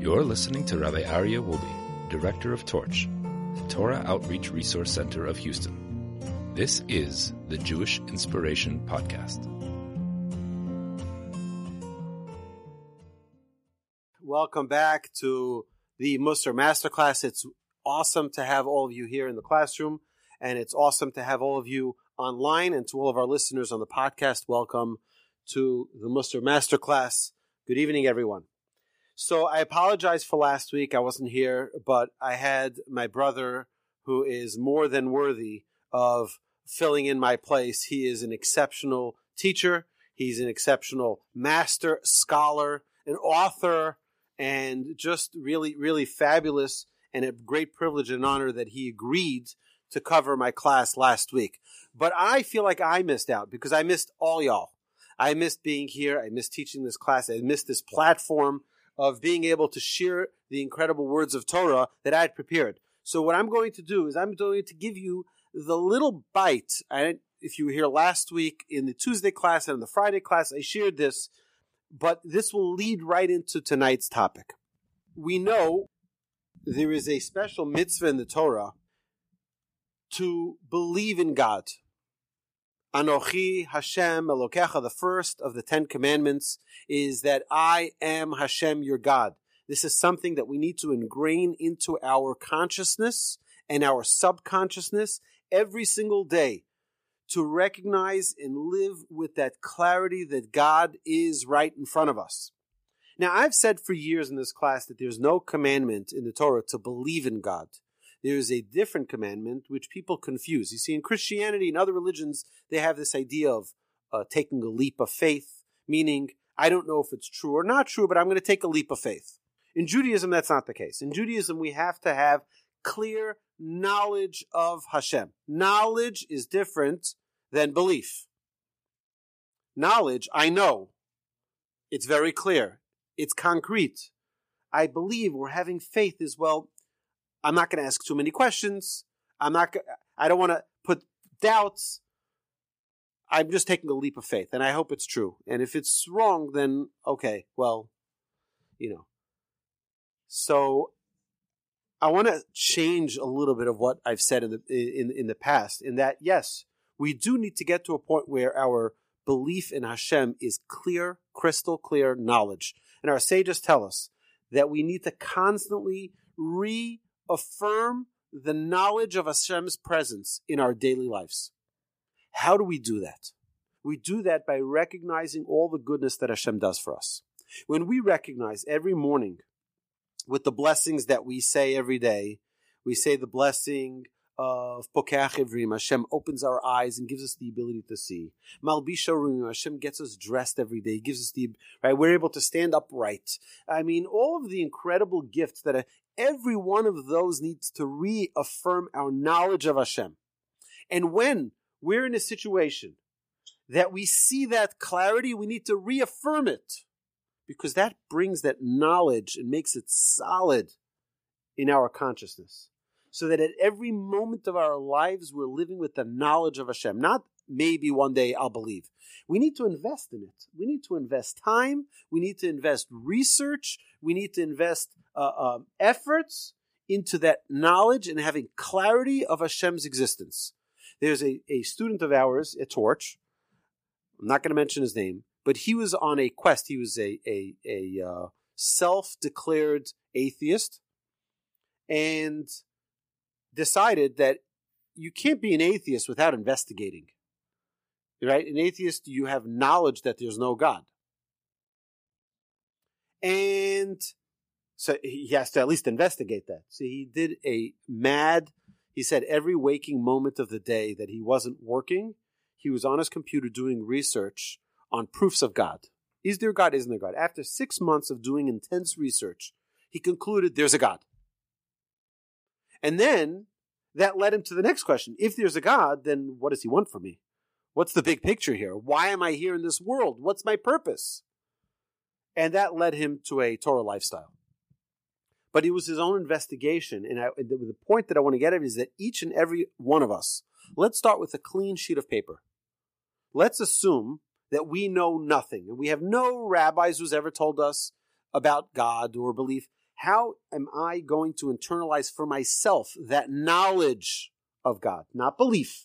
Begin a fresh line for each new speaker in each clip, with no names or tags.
You're listening to Rabbi Aryeh Wolbe, Director of Torch, the Torah Outreach Resource Center of Houston. This is the Jewish Inspiration Podcast.
Welcome back to the Mussar Masterclass. It's awesome to have all of you here in the classroom, and it's awesome to have all of you online, and to all of our listeners on the podcast. Welcome to the Mussar Masterclass. Good evening, everyone. So I apologize for last week. I wasn't here, but I had my brother who is more than worthy of filling in my place. He is an exceptional teacher. He's an exceptional master, scholar, an author, and just really, really fabulous and a great privilege and honor that he agreed to cover my class last week. But I feel like I missed out because I missed all y'all. I missed being here. I missed teaching this class. I missed this platform of being able to share the incredible words of Torah that I had prepared. So what I'm going to do is I'm going to give you the little bite. I, if you were here last week in the Tuesday class and in the Friday class, I shared this, but this will lead right into tonight's topic. We know there is a special mitzvah in the Torah to believe in God. Anochi Hashem Elokecha, the first of the Ten Commandments, is that I am Hashem your God. This is something that we need to ingrain into our consciousness and our subconsciousness every single day to recognize and live with that clarity that God is right in front of us. Now, I've said for years in this class that there's no commandment in the Torah to believe in God there is a different commandment which people confuse. You see, in Christianity and other religions, they have this idea of uh, taking a leap of faith, meaning, I don't know if it's true or not true, but I'm going to take a leap of faith. In Judaism, that's not the case. In Judaism, we have to have clear knowledge of Hashem. Knowledge is different than belief. Knowledge, I know. It's very clear. It's concrete. I believe we're having faith as well. I'm not going to ask too many questions. I'm not. I don't want to put doubts. I'm just taking a leap of faith, and I hope it's true. And if it's wrong, then okay, well, you know. So, I want to change a little bit of what I've said in the in in the past. In that, yes, we do need to get to a point where our belief in Hashem is clear, crystal clear knowledge, and our sages tell us that we need to constantly re affirm the knowledge of Hashem's presence in our daily lives. How do we do that? We do that by recognizing all the goodness that Hashem does for us. When we recognize every morning with the blessings that we say every day, we say the blessing of Pokeach Ivrim, Hashem opens our eyes and gives us the ability to see. Malbish Arumim, Hashem gets us dressed every day, gives us the, right, we're able to stand upright. I mean, all of the incredible gifts that every one of those needs to reaffirm our knowledge of Hashem. And when we're in a situation that we see that clarity, we need to reaffirm it because that brings that knowledge and makes it solid in our consciousness. So that at every moment of our lives, we're living with the knowledge of Hashem. Not maybe one day I'll believe. We need to invest in it. We need to invest time. We need to invest research. We need to invest uh, um, efforts into that knowledge and having clarity of Hashem's existence. There's a, a student of ours at Torch. I'm not going to mention his name, but he was on a quest. He was a a, a uh, self-declared atheist, and decided that you can't be an atheist without investigating. Right? An atheist, you have knowledge that there's no God. And so he has to at least investigate that. So he did a mad, he said every waking moment of the day that he wasn't working, he was on his computer doing research on proofs of God. Is there God? Isn't there God? After six months of doing intense research, he concluded there's a God. And then that led him to the next question. If there's a God, then what does he want from me? What's the big picture here? Why am I here in this world? What's my purpose? And that led him to a Torah lifestyle. But it was his own investigation. And I, the point that I want to get at is that each and every one of us, let's start with a clean sheet of paper. Let's assume that we know nothing and we have no rabbis who's ever told us about God or belief. How am I going to internalize for myself that knowledge of God, not belief?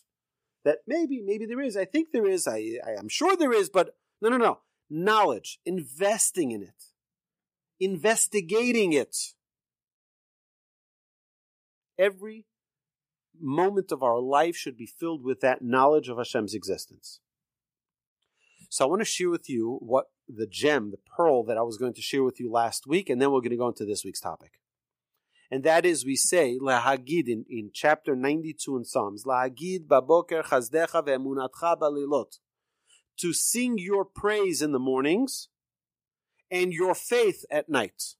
That maybe, maybe there is. I think there is. I, I am sure there is, but no, no, no. Knowledge, investing in it, investigating it. Every moment of our life should be filled with that knowledge of Hashem's existence. So I want to share with you what the gem, the pearl that I was going to share with you last week, and then we're going to go into this week's topic. And that is, we say, lahagid in, in chapter 92 in Psalms, lahagid baboker chasdecha ve'emunatcha balilot, to sing your praise in the mornings and your faith at night.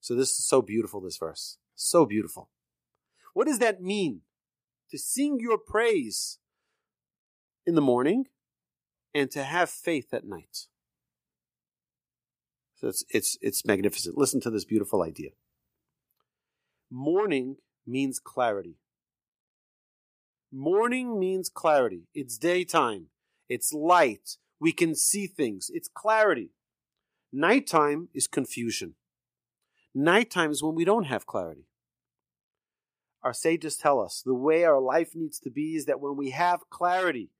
So this is so beautiful, this verse. So beautiful. What does that mean? To sing your praise in the morning and to have faith at night. So it's, it's, it's magnificent. Listen to this beautiful idea. Morning means clarity. Morning means clarity. It's daytime. It's light. We can see things. It's clarity. Nighttime is confusion. Nighttime is when we don't have clarity. Our sages tell us the way our life needs to be is that when we have clarity,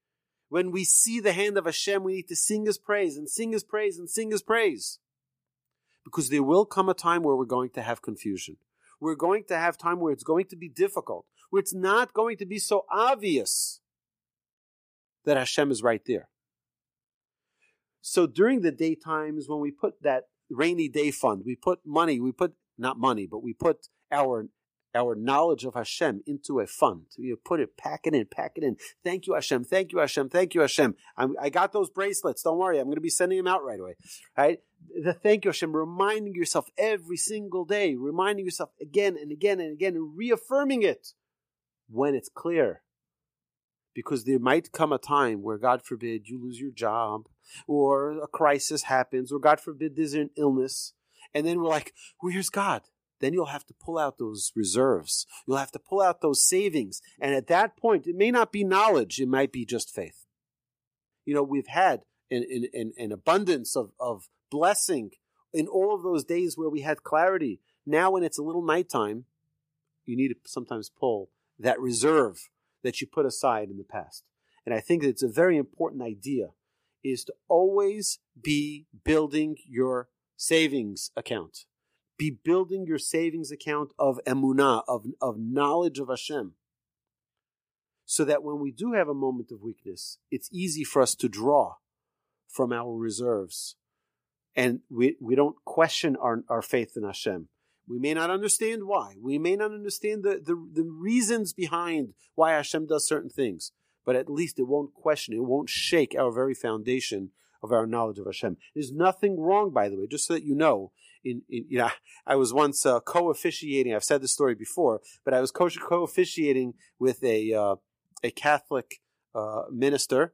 when we see the hand of Hashem, we need to sing His praise and sing His praise and sing His praise. Because there will come a time where we're going to have confusion. We're going to have time where it's going to be difficult, where it's not going to be so obvious that Hashem is right there. So during the daytimes when we put that rainy day fund, we put money, we put not money, but we put our our knowledge of Hashem into a fund. You put it, pack it in, pack it in. Thank you, Hashem. Thank you, Hashem. Thank you, Hashem. I'm, i got those bracelets. Don't worry. I'm going to be sending them out right away. Right? The thank you, Hashem. Reminding yourself every single day, reminding yourself again and again and again, and reaffirming it when it's clear. Because there might come a time where, God forbid, you lose your job, or a crisis happens, or God forbid, there's an illness. And then we're like, where's God? then you'll have to pull out those reserves. You'll have to pull out those savings. And at that point, it may not be knowledge, it might be just faith. You know, we've had an, an, an abundance of, of blessing in all of those days where we had clarity. Now, when it's a little nighttime, you need to sometimes pull that reserve that you put aside in the past. And I think it's a very important idea is to always be building your savings account be building your savings account of emunah, of, of knowledge of Hashem. So that when we do have a moment of weakness, it's easy for us to draw from our reserves. And we, we don't question our, our faith in Hashem. We may not understand why. We may not understand the, the, the reasons behind why Hashem does certain things. But at least it won't question, it won't shake our very foundation of our knowledge of Hashem. There's nothing wrong, by the way, just so that you know, in, in you know, I was once uh, co-officiating. I've said this story before, but I was co-officiating with a uh, a Catholic uh, minister.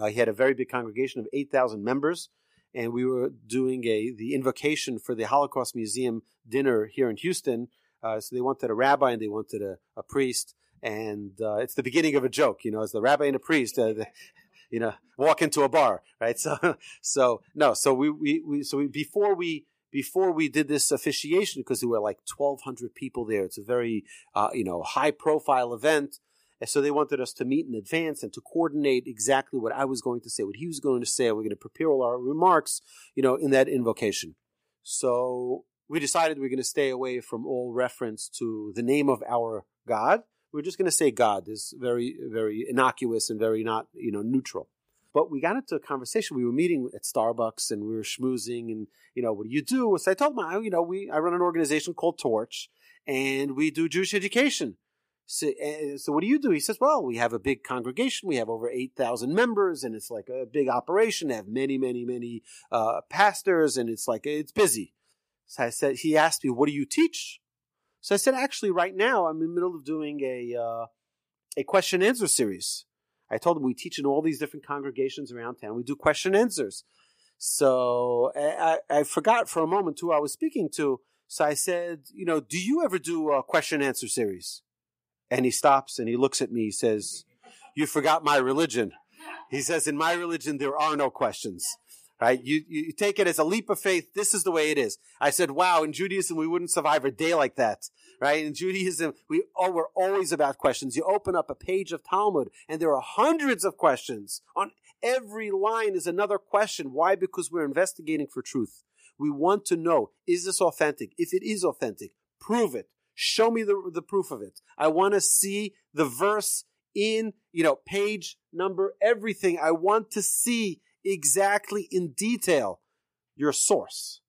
Uh, he had a very big congregation of eight thousand members, and we were doing a the invocation for the Holocaust Museum dinner here in Houston. Uh, so they wanted a rabbi and they wanted a, a priest, and uh, it's the beginning of a joke, you know, as the rabbi and a priest. The, you know, walk into a bar, right? So, so no, so we, we, we so we, before we before we did this officiation because there were like 1200 people there it's a very uh, you know high profile event and so they wanted us to meet in advance and to coordinate exactly what i was going to say what he was going to say we're going to prepare all our remarks you know in that invocation so we decided we're going to stay away from all reference to the name of our god we're just going to say god is very very innocuous and very not you know neutral but we got into a conversation. We were meeting at Starbucks and we were schmoozing and, you know, what do you do? So I told him, you know, we, I run an organization called Torch and we do Jewish education. So, uh, so what do you do? He says, well, we have a big congregation. We have over 8,000 members and it's like a big operation. They have many, many, many, uh, pastors and it's like, it's busy. So I said, he asked me, what do you teach? So I said, actually, right now I'm in the middle of doing a, uh, a question answer series. I told him we teach in all these different congregations around town. We do question answers. So I, I, forgot for a moment who I was speaking to. So I said, you know, do you ever do a question answer series? And he stops and he looks at me. He says, you forgot my religion. He says, in my religion, there are no questions. right? You, you take it as a leap of faith. This is the way it is. I said, wow, in Judaism, we wouldn't survive a day like that, right? In Judaism, we, oh, we're always about questions. You open up a page of Talmud and there are hundreds of questions. On every line is another question. Why? Because we're investigating for truth. We want to know, is this authentic? If it is authentic, prove it. Show me the, the proof of it. I want to see the verse in, you know, page number, everything. I want to see exactly in detail your source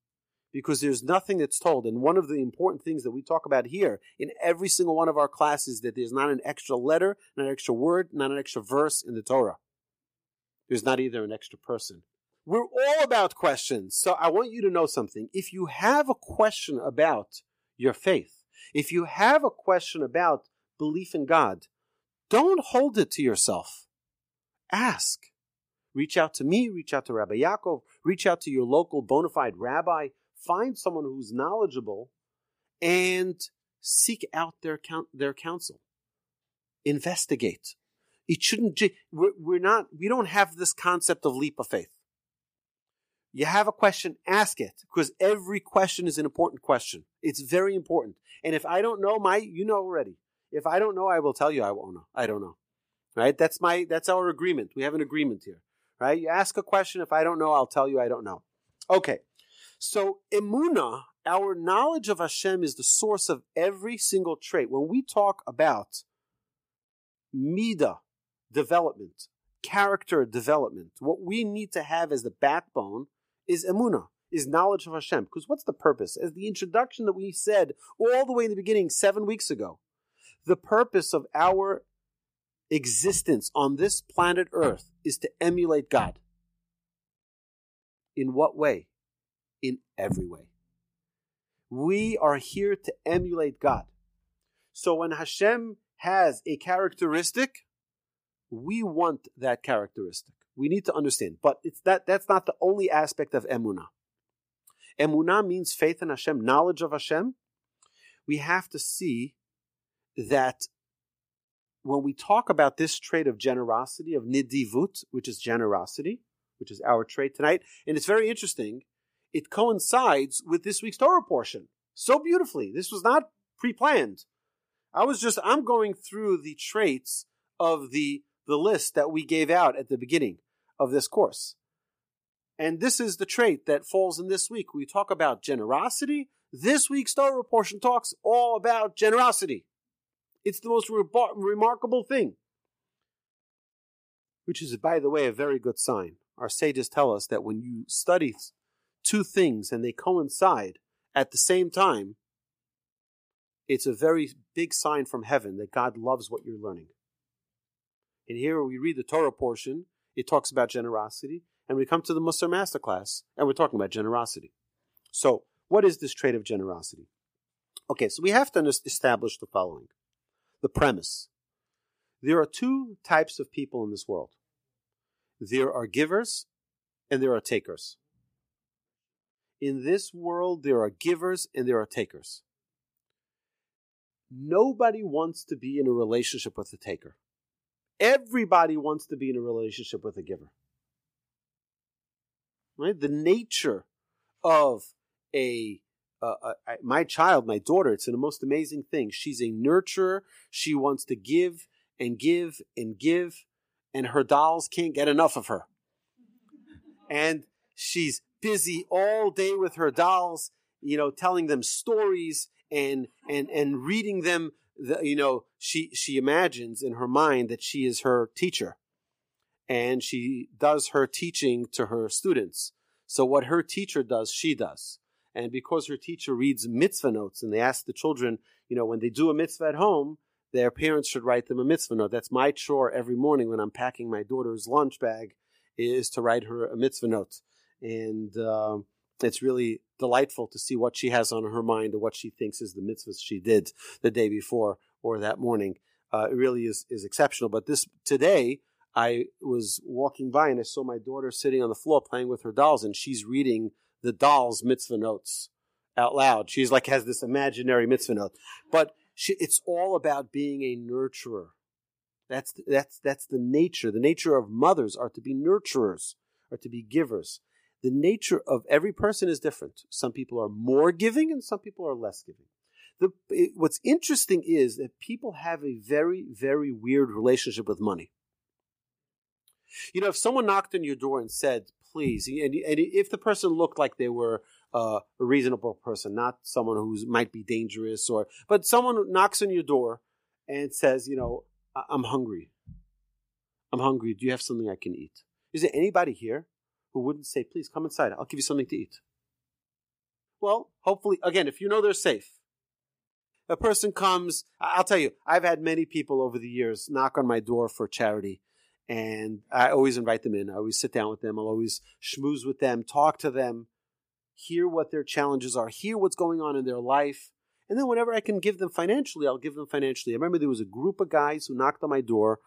because there's nothing that's told. And one of the important things that we talk about here in every single one of our classes that there's not an extra letter, not an extra word, not an extra verse in the Torah. There's not either an extra person. We're all about questions. So I want you to know something. If you have a question about your faith, if you have a question about belief in God, don't hold it to yourself. Ask. Reach out to me, reach out to Rabbi Yaakov, reach out to your local bona fide rabbi, find someone who's knowledgeable and seek out their, their counsel. Investigate. It shouldn't, we're not, we don't have this concept of leap of faith. You have a question, ask it, because every question is an important question. It's very important. And if I don't know, my, you know already. If I don't know, I will tell you I won't know. I don't know. Right? That's my, that's our agreement. We have an agreement here right? You ask a question. If I don't know, I'll tell you I don't know. Okay. So emuna, our knowledge of Hashem is the source of every single trait. When we talk about mida development, character development, what we need to have as the backbone is emuna, is knowledge of Hashem. Because what's the purpose? As the introduction that we said all the way in the beginning seven weeks ago, the purpose of our existence on this planet Earth is to emulate God. In what way? In every way. We are here to emulate God. So when Hashem has a characteristic, we want that characteristic. We need to understand. But it's that that's not the only aspect of emunah. Emunah means faith in Hashem, knowledge of Hashem. We have to see that when we talk about this trait of generosity, of nidivut, which is generosity, which is our trait tonight, and it's very interesting, it coincides with this week's Torah portion so beautifully. This was not pre-planned. I was just I'm going through the traits of the the list that we gave out at the beginning of this course. And this is the trait that falls in this week. We talk about generosity. This week's Torah portion talks all about generosity. It's the most re- remarkable thing. Which is, by the way, a very good sign. Our sages tell us that when you study two things and they coincide at the same time, it's a very big sign from heaven that God loves what you're learning. And here we read the Torah portion, it talks about generosity, and we come to the Mussar Masterclass, and we're talking about generosity. So, what is this trait of generosity? Okay, so we have to establish the following the premise. There are two types of people in this world there are givers and there are takers. In this world, there are givers and there are takers. Nobody wants to be in a relationship with a taker. Everybody wants to be in a relationship with a giver. Right? The nature of a uh, uh my child, my daughter, it's the most amazing thing. She's a nurturer. She wants to give and give and give, and her dolls can't get enough of her. And she's busy all day with her dolls, you know, telling them stories and and and reading them. You know, she she imagines in her mind that she is her teacher, and she does her teaching to her students. So what her teacher does, she does. And because her teacher reads mitzvah notes and they ask the children, you know, when they do a mitzvah at home, their parents should write them a mitzvah note. That's my chore every morning when I'm packing my daughter's lunch bag is to write her a mitzvah note. And uh, it's really delightful to see what she has on her mind and what she thinks is the mitzvahs she did the day before or that morning. Uh, it really is, is exceptional. But this today, I was walking by and I saw my daughter sitting on the floor playing with her dolls, and she's reading the doll's mitzvah notes out loud. She's like has this imaginary mitzvah note, but she, it's all about being a nurturer. That's that's that's the nature. The nature of mothers are to be nurturers, are to be givers. The nature of every person is different. Some people are more giving and some people are less giving. The, it, what's interesting is that people have a very, very weird relationship with money. You know, if someone knocked on your door and said, please, and, and if the person looked like they were uh, a reasonable person, not someone who might be dangerous, or but someone knocks on your door and says, you know, I'm hungry. I'm hungry. Do you have something I can eat? Is there anybody here who wouldn't say, please come inside? I'll give you something to eat. Well, hopefully, again, if you know they're safe, a person comes, I'll tell you, I've had many people over the years knock on my door for charity. And I always invite them in. I always sit down with them. I'll always schmooze with them, talk to them, hear what their challenges are, hear what's going on in their life. And then whenever I can give them financially, I'll give them financially. I remember there was a group of guys who knocked on my door.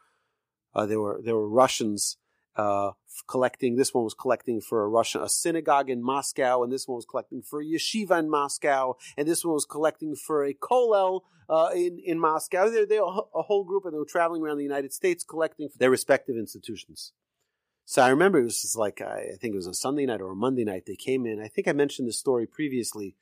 Uh, they were they were Russians uh, collecting. This one was collecting for a Russian a synagogue in Moscow, and this one was collecting for a yeshiva in Moscow, and this one was collecting for a kollel uh, in in Moscow. They they a whole group, and they were traveling around the United States collecting for their respective institutions. So I remember it was like I think it was a Sunday night or a Monday night. They came in. I think I mentioned this story previously,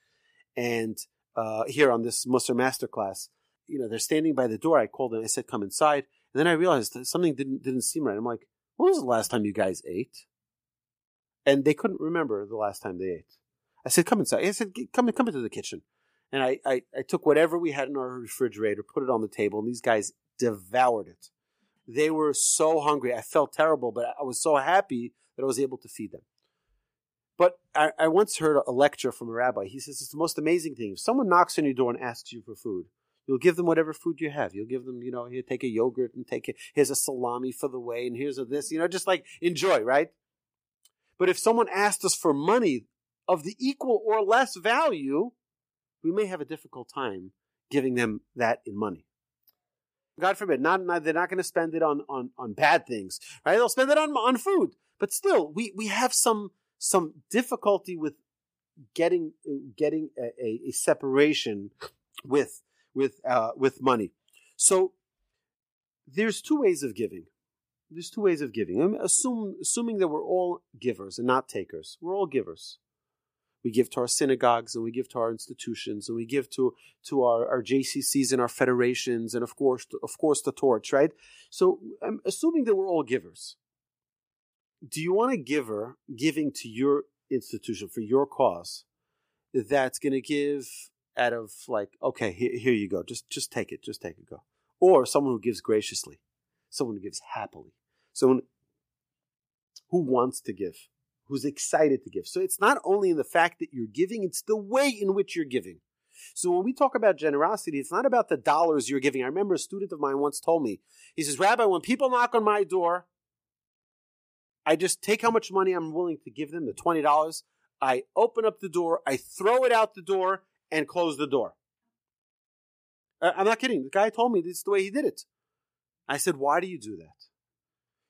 and uh, here on this Mussar Masterclass, you know, they're standing by the door. I called them. I said, "Come inside." And then I realized something didn't didn't seem right. I'm like, when was the last time you guys ate? And they couldn't remember the last time they ate. I said, come inside. I said, come, come into the kitchen. And I, I, I took whatever we had in our refrigerator, put it on the table, and these guys devoured it. They were so hungry. I felt terrible, but I was so happy that I was able to feed them. But I, I once heard a lecture from a rabbi. He says it's the most amazing thing. If someone knocks on your door and asks you for food, You'll give them whatever food you have. You'll give them, you know, here, take a yogurt and take it. Here's a salami for the way, and here's a this, you know, just like enjoy, right? But if someone asked us for money of the equal or less value, we may have a difficult time giving them that in money. God forbid, not, not they're not going to spend it on, on, on bad things, right? They'll spend it on, on food. But still, we, we have some, some difficulty with getting, getting a, a separation with with uh, with money. So there's two ways of giving. There's two ways of giving. I'm assume, assuming that we're all givers and not takers. We're all givers. We give to our synagogues and we give to our institutions and we give to to our, our JCCs and our federations and of course of course the torch, right? So I'm assuming that we're all givers. Do you want a giver giving to your institution for your cause that's going to give out of like, okay, here, here you go. Just just take it. Just take it. Go. Or someone who gives graciously, someone who gives happily, someone who wants to give, who's excited to give. So it's not only in the fact that you're giving, it's the way in which you're giving. So when we talk about generosity, it's not about the dollars you're giving. I remember a student of mine once told me, he says, Rabbi, when people knock on my door, I just take how much money I'm willing to give them, the $20. I open up the door, I throw it out the door, and close the door. I'm not kidding. The guy told me this is the way he did it. I said, Why do you do that?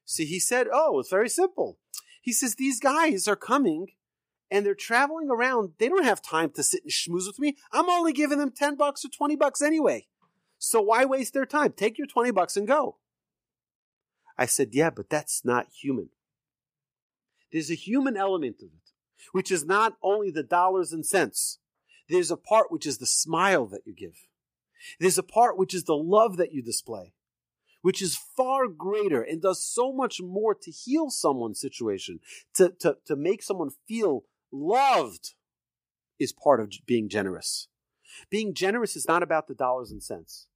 See, he said, Oh, it's very simple. He says, These guys are coming and they're traveling around. They don't have time to sit and schmooze with me. I'm only giving them 10 bucks or 20 bucks anyway. So why waste their time? Take your 20 bucks and go. I said, Yeah, but that's not human. There's a human element of it, which is not only the dollars and cents. There's a part which is the smile that you give. There's a part which is the love that you display, which is far greater and does so much more to heal someone's situation, to, to, to make someone feel loved is part of being generous. Being generous is not about the dollars and cents.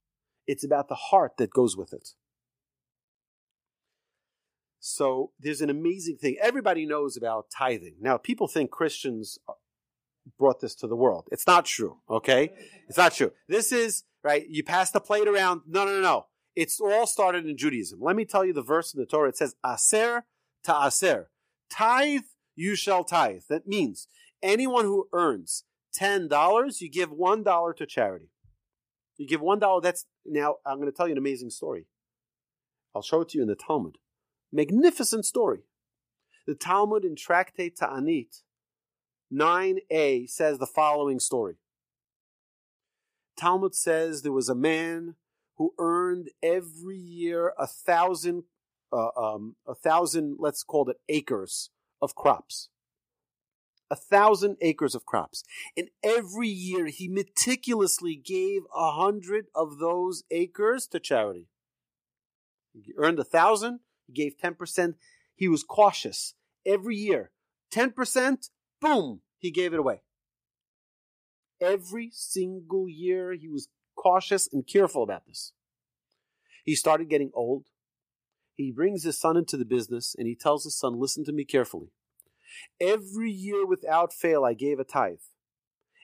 It's about the heart that goes with it. So there's an amazing thing. Everybody knows about tithing. Now, people think Christians brought this to the world. It's not true, okay? It's not true. This is, right, you pass the plate around. No, no, no, no. It's all started in Judaism. Let me tell you the verse in the Torah. It says, Aser ta aser. Tithe, you shall tithe. That means anyone who earns $10, you give $1 to charity. You give $1. That's, now, I'm going to tell you an amazing story. I'll show it to you in the Talmud. Magnificent story. The Talmud in Tractate Ta'anit 9a says the following story. Talmud says there was a man who earned every year a thousand, uh, um, a thousand, let's call it acres of crops. a thousand acres of crops. And every year he meticulously gave a hundred of those acres to charity. He earned a thousand, he gave 10%. He was cautious every year. 10%, boom, he gave it away. Every single year he was cautious and careful about this. He started getting old. He brings his son into the business and he tells his son, Listen to me carefully. Every year without fail, I gave a tithe.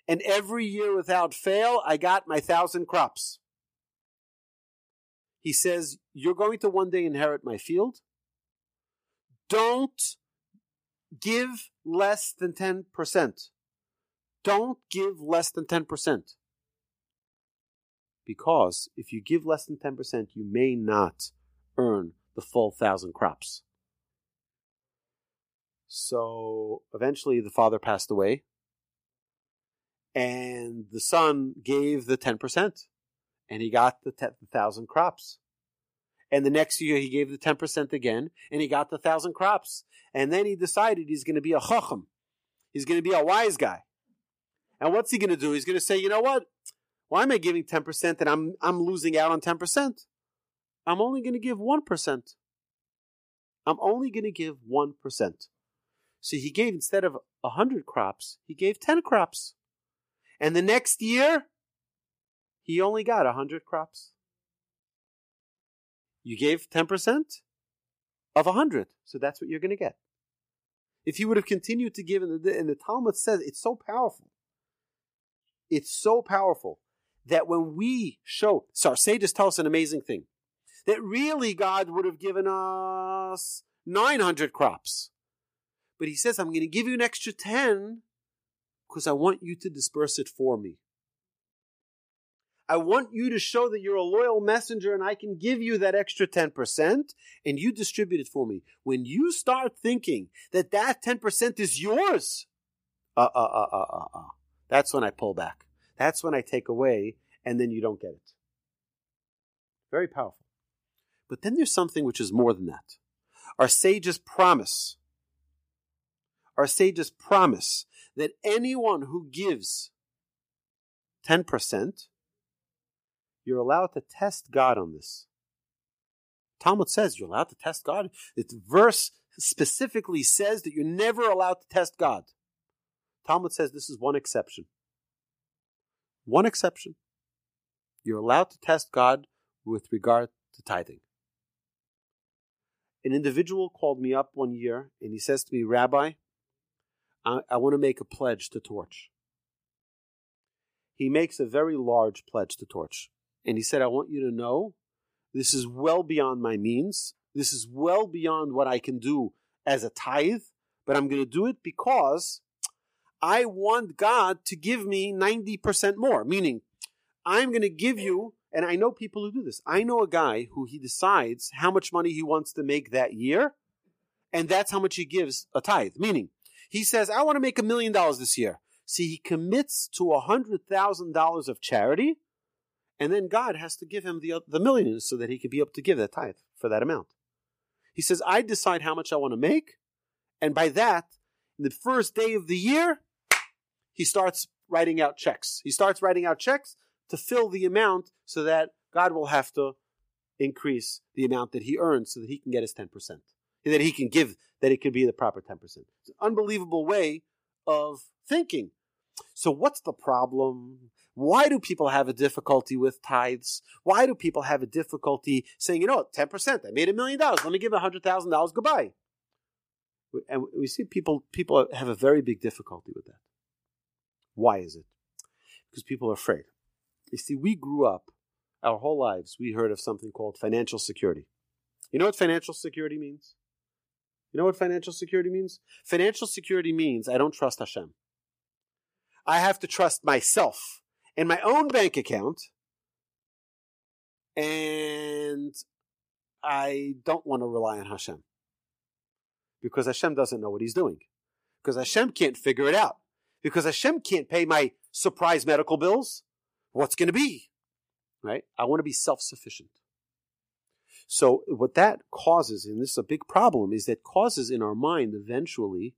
And every year without fail, I got my thousand crops. He says, You're going to one day inherit my field. Don't give less than 10%. Don't give less than 10%. Because if you give less than 10%, you may not earn the full thousand crops. So eventually the father passed away, and the son gave the 10%, and he got the 10,000 crops. And the next year he gave the 10% again, and he got the 1,000 crops. And then he decided he's going to be a chacham. He's going to be a wise guy. And what's he going to do? He's going to say, you know what? Why am I giving 10% and I'm, I'm losing out on 10%? I'm only going to give 1%. I'm only going to give 1%. So he gave, instead of 100 crops, he gave 10 crops. And the next year, he only got 100 crops. You gave 10% of 100. So that's what you're going to get. If you would have continued to give, and the, and the Talmud says it's so powerful. It's so powerful that when we show, so our sages tell us an amazing thing that really God would have given us 900 crops. But he says, I'm going to give you an extra 10 because I want you to disperse it for me. I want you to show that you're a loyal messenger and I can give you that extra 10% and you distribute it for me. When you start thinking that that 10% is yours, uh, uh, uh, uh, uh, uh, that's when I pull back. That's when I take away and then you don't get it. Very powerful. But then there's something which is more than that. Our sages promise our sages promise that anyone who gives 10%, you're allowed to test God on this. Talmud says you're allowed to test God. Its verse specifically says that you're never allowed to test God. Talmud says this is one exception. One exception. You're allowed to test God with regard to tithing. An individual called me up one year and he says to me, Rabbi, I, I want to make a pledge to Torch. He makes a very large pledge to Torch. And he said, I want you to know this is well beyond my means. This is well beyond what I can do as a tithe, but I'm going to do it because I want God to give me 90% more. Meaning, I'm going to give you, and I know people who do this. I know a guy who he decides how much money he wants to make that year, and that's how much he gives a tithe. Meaning, he says, I want to make a million dollars this year. See, he commits to a hundred thousand dollars of charity, and then God has to give him the, the millions so that he can be able to give that tithe for that amount. He says, I decide how much I want to make, and by that, the first day of the year, he starts writing out checks. He starts writing out checks to fill the amount so that God will have to increase the amount that he earns so that he can get his 10% that he can give, that it could be the proper 10%. It's an unbelievable way of thinking. So, what's the problem? Why do people have a difficulty with tithes? Why do people have a difficulty saying, you know, 10%, I made a million dollars, let me give $100,000, goodbye? And we see people, people have a very big difficulty with that. Why is it? Because people are afraid. You see, we grew up, our whole lives, we heard of something called financial security. You know what financial security means? You know what financial security means? Financial security means I don't trust Hashem. I have to trust myself and my own bank account, and I don't want to rely on Hashem because Hashem doesn't know what He's doing, because Hashem can't figure it out, because Hashem can't pay my surprise medical bills. What's going to be? Right? I want to be self sufficient. So what that causes, and this is a big problem, is that causes in our mind eventually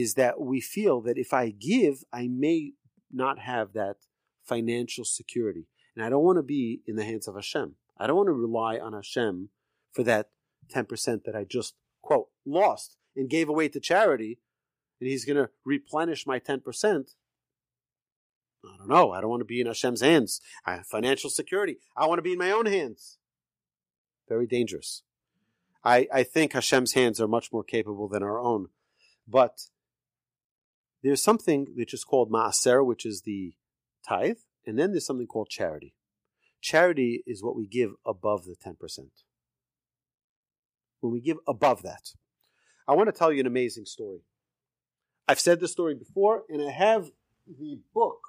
is that we feel that if I give, I may not have that financial security. And I don't want to be in the hands of Hashem. I don't want to rely on Hashem for that 10% that I just, quote, lost and gave away to charity, and He's going to replenish my 10%. I don't know. I don't want to be in Hashem's hands. I have financial security. I want to be in my own hands. Very dangerous. I, I think Hashem's hands are much more capable than our own. But there's something which is called maaser, which is the tithe, and then there's something called charity. Charity is what we give above the 10%. When we give above that. I want to tell you an amazing story. I've said this story before, and I have the book.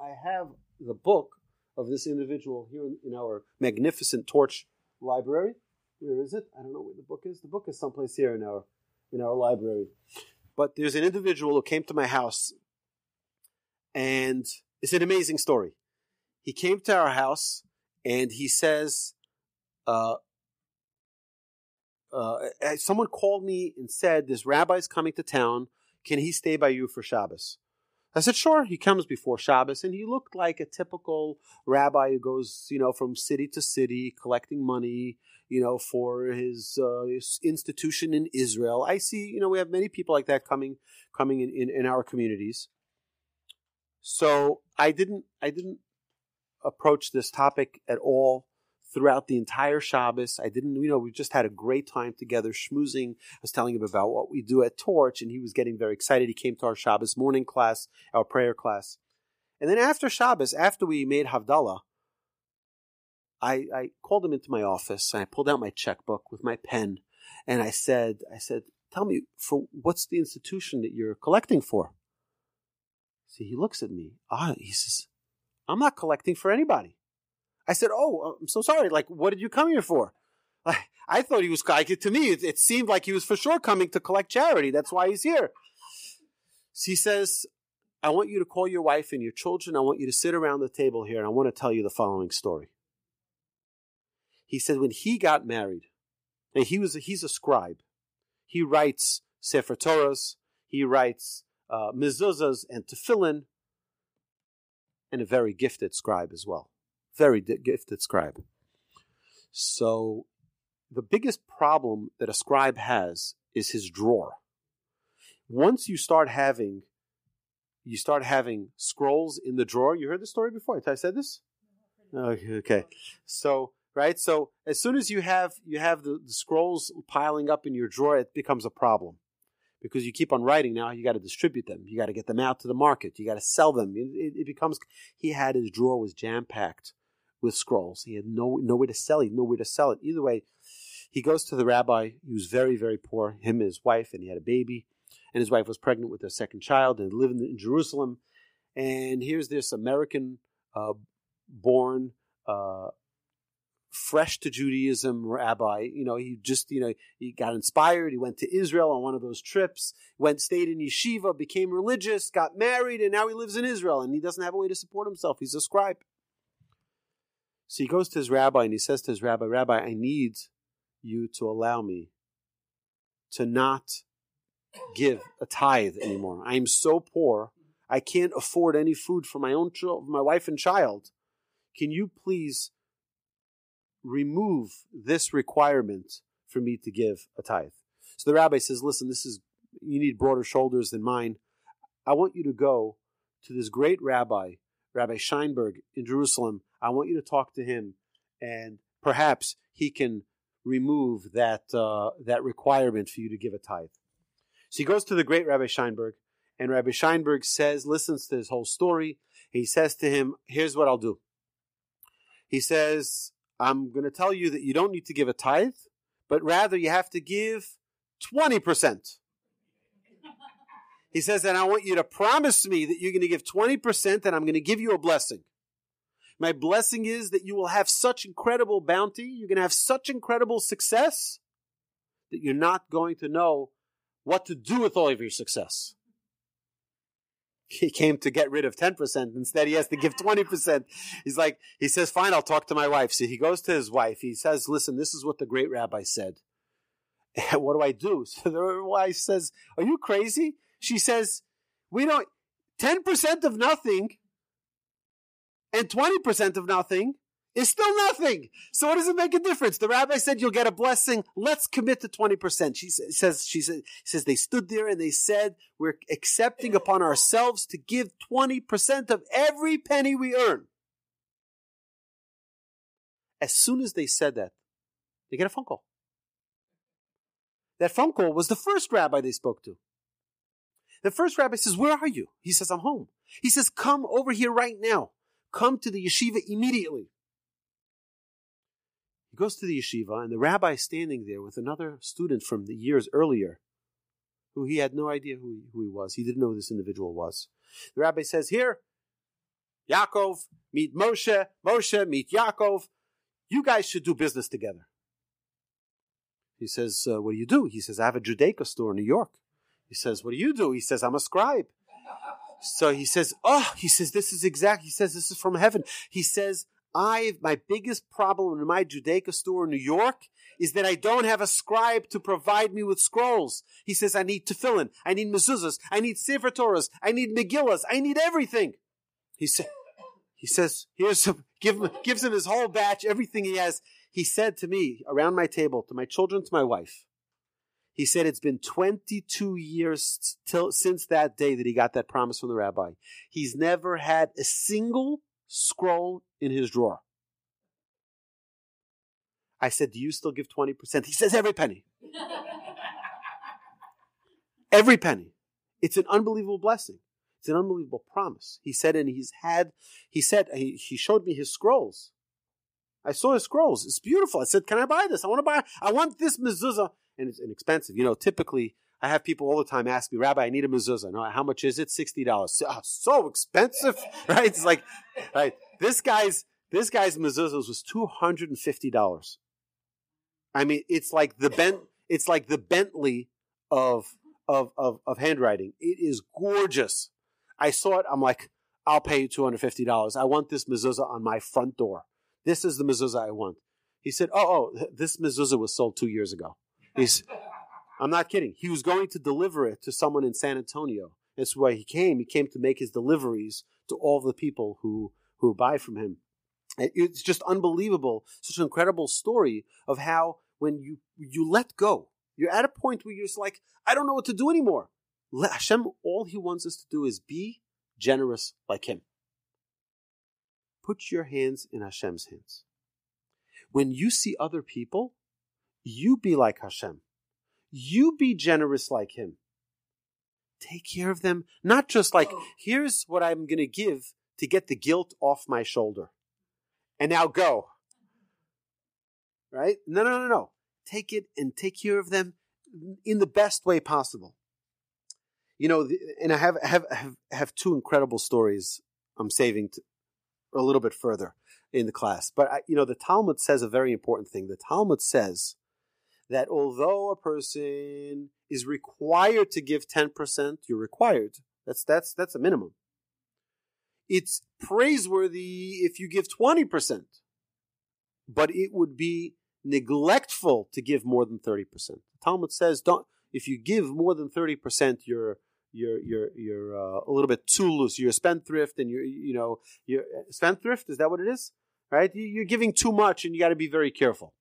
I have the book of this individual here in, our magnificent torch library. Where is it? I don't know where the book is. The book is someplace here in our in our library. But there's an individual who came to my house, and it's an amazing story. He came to our house, and he says, uh, uh, someone called me and said, This rabbi's coming to town. Can he stay by you for Shabbos? I said, Sure. He comes before Shabbos, and he looked like a typical rabbi who goes, you know, from city to city collecting money, you know, for his, uh, his, institution in Israel. I see, you know, we have many people like that coming coming in, in, in our communities. So I didn't I didn't approach this topic at all throughout the entire Shabbos. I didn't, you know, we just had a great time together schmoozing. I was telling him about what we do at Torch, and he was getting very excited. He came to our Shabbos morning class, our prayer class. And then after Shabbos, after we made Havdalah, I, I called him into my office and I pulled out my checkbook with my pen and I said, I said, tell me for what's the institution that you're collecting for? See, he looks at me. Ah, he says, I'm not collecting for anybody. I said, "Oh, I'm so sorry. Like, what did you come here for?" Like, I thought he was. To me, it, it seemed like he was for sure coming to collect charity. That's why he's here. So he says, "I want you to call your wife and your children. I want you to sit around the table here, and I want to tell you the following story." He said, when he got married, and he was he's a scribe. He writes Sefer Torahs. He writes uh, mezuzahs and tefillin, and a very gifted scribe as well very gifted scribe. So the biggest problem that a scribe has is his drawer. Once you start having you start having scrolls in the drawer. You heard the story before. I said this? Okay. So right. So as soon as you have you have the, the scrolls piling up in your drawer, it becomes a problem because you keep on writing now. You got to distribute them. You got to get them out to the market. You got to sell them. It, it, it, becomes. He had his drawer was jam packed with scrolls. He had no nowhere to sell. He had nowhere to sell it. Either way, he goes to the rabbi. He was very very poor. Him and his wife, and he had a baby, and his wife was pregnant with their second child, and lived in Jerusalem. And here's this American uh, born. Uh, fresh to Judaism rabbi. You know, he just, you know, he got inspired. He went to Israel on one of those trips, went, stayed in yeshiva, became religious, got married, and now he lives in Israel and he doesn't have a way to support himself. He's a scribe. So he goes to his rabbi and he says to his rabbi, Rabbi, I need you to allow me to not give a tithe anymore. I am so poor. I can't afford any food for my own child, my wife and child. Can you please remove this requirement for me to give a tithe? So the rabbi says, listen, this is, you need broader shoulders than mine. I want you to go to this great rabbi, Rabbi Scheinberg in Jerusalem, I want you to talk to him, and perhaps he can remove that uh, that requirement for you to give a tithe. So he goes to the great Rabbi Scheinberg, and Rabbi Scheinberg says, listens to his whole story. He says to him, "Here's what I'll do." He says, "I'm going to tell you that you don't need to give a tithe, but rather you have to give twenty percent." He says, and I want you to promise me that you're going to give 20% and I'm going to give you a blessing. My blessing is that you will have such incredible bounty, you're going to have such incredible success that you're not going to know what to do with all of your success. He came to get rid of 10%. Instead, he has to give 20%. He's like, he says, fine, I'll talk to my wife. So he goes to his wife. He says, listen, this is what the great rabbi said. what do I do? So the wife says, Are you crazy? She says, We don't, 10% of nothing and 20% of nothing is still nothing. So what does it make a difference? The rabbi said you'll get a blessing. Let's commit to 20%. She says, she says, they stood there and they said, we're accepting upon ourselves to give 20% of every penny we earn. As soon as they said that, they get a phone call. That phone call was the first rabbi they spoke to. The first rabbi says, Where are you? He says, I'm home. He says, Come over here right now. Come to the yeshiva immediately. He goes to the yeshiva, and the rabbi is standing there with another student from the years earlier, who he had no idea who he, who he was. He didn't know who this individual was. The rabbi says, Here, Yaakov, meet Moshe, Moshe, meet Yaakov. You guys should do business together. He says, uh, What do you do? He says, I have a Judaica store in New York. He says, What do you do? He says, I'm a scribe. So he says, Oh, he says, This is exact. He says, This is from heaven. He says, I, my biggest problem in my Judaica store in New York is that I don't have a scribe to provide me with scrolls. He says, I need tefillin, I need mezuzahs, I need sefer Torahs, I need megillas, I need everything. He said, he says, here's some, give him, gives him his whole batch, everything he has. He said to me around my table, to my children, to my wife, he said it's been 22 years till, since that day that he got that promise from the rabbi. He's never had a single scroll in his drawer. I said, Do you still give 20%? He says, Every penny. every penny. It's an unbelievable blessing. It's an unbelievable promise. He said, and he's had, he said, he, he showed me his scrolls. I saw his scrolls. It's beautiful. I said, Can I buy this? I want to buy, I want this mezuzah. And it's inexpensive. You know, typically, I have people all the time ask me, Rabbi, I need a mezuzah. No, how much is it? Sixty dollars. Oh, so expensive, right? It's like, right? This guy's this guy's mezuzahs was two hundred and fifty dollars. I mean, it's like the Bent, it's like the Bentley of of of of handwriting. It is gorgeous. I saw it. I'm like, I'll pay you two hundred fifty dollars. I want this mezuzah on my front door. This is the mezuzah I want. He said, Oh, oh, this mezuzah was sold two years ago. He's I'm not kidding. He was going to deliver it to someone in San Antonio. That's why he came. He came to make his deliveries to all the people who, who buy from him. It's just unbelievable, such an incredible story of how when you, you let go, you're at a point where you're just like, I don't know what to do anymore. Hashem, all he wants us to do is be generous like him. Put your hands in Hashem's hands. When you see other people, you be like Hashem. You be generous like him. Take care of them, not just like, oh. here's what I'm going to give to get the guilt off my shoulder. And now go. Right? No, no, no, no. Take it and take care of them in the best way possible. You know, and I have have have, have two incredible stories I'm saving to, a little bit further in the class. But I, you know, the Talmud says a very important thing. The Talmud says that although a person is required to give 10%, you're required. That's that's that's a minimum. It's praiseworthy if you give 20%. But it would be neglectful to give more than 30%. The Talmud says don't if you give more than 30%, you're you're you're you're uh, a little bit too loose. You're a spendthrift, and you're you know you're spendthrift. Is that what it is? Right? You're giving too much, and you got to be very careful.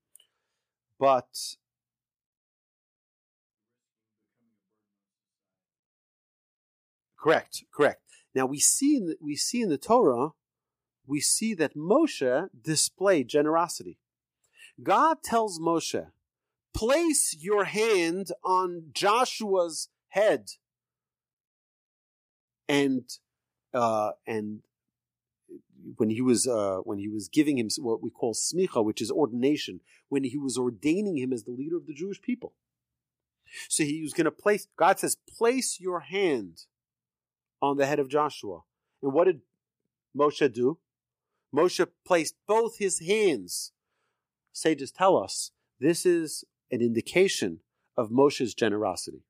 But Correct, correct. Now we see in the, we see in the Torah, we see that Moshe displayed generosity. God tells Moshe, place your hand on Joshua's head, and uh, and when he was uh, when he was giving him what we call smicha, which is ordination, when he was ordaining him as the leader of the Jewish people. So he was going to place. God says, place your hand on the head of Joshua. And what did Moshe do? Moshe placed both his hands. Sages tell us this is an indication of Moshe's generosity.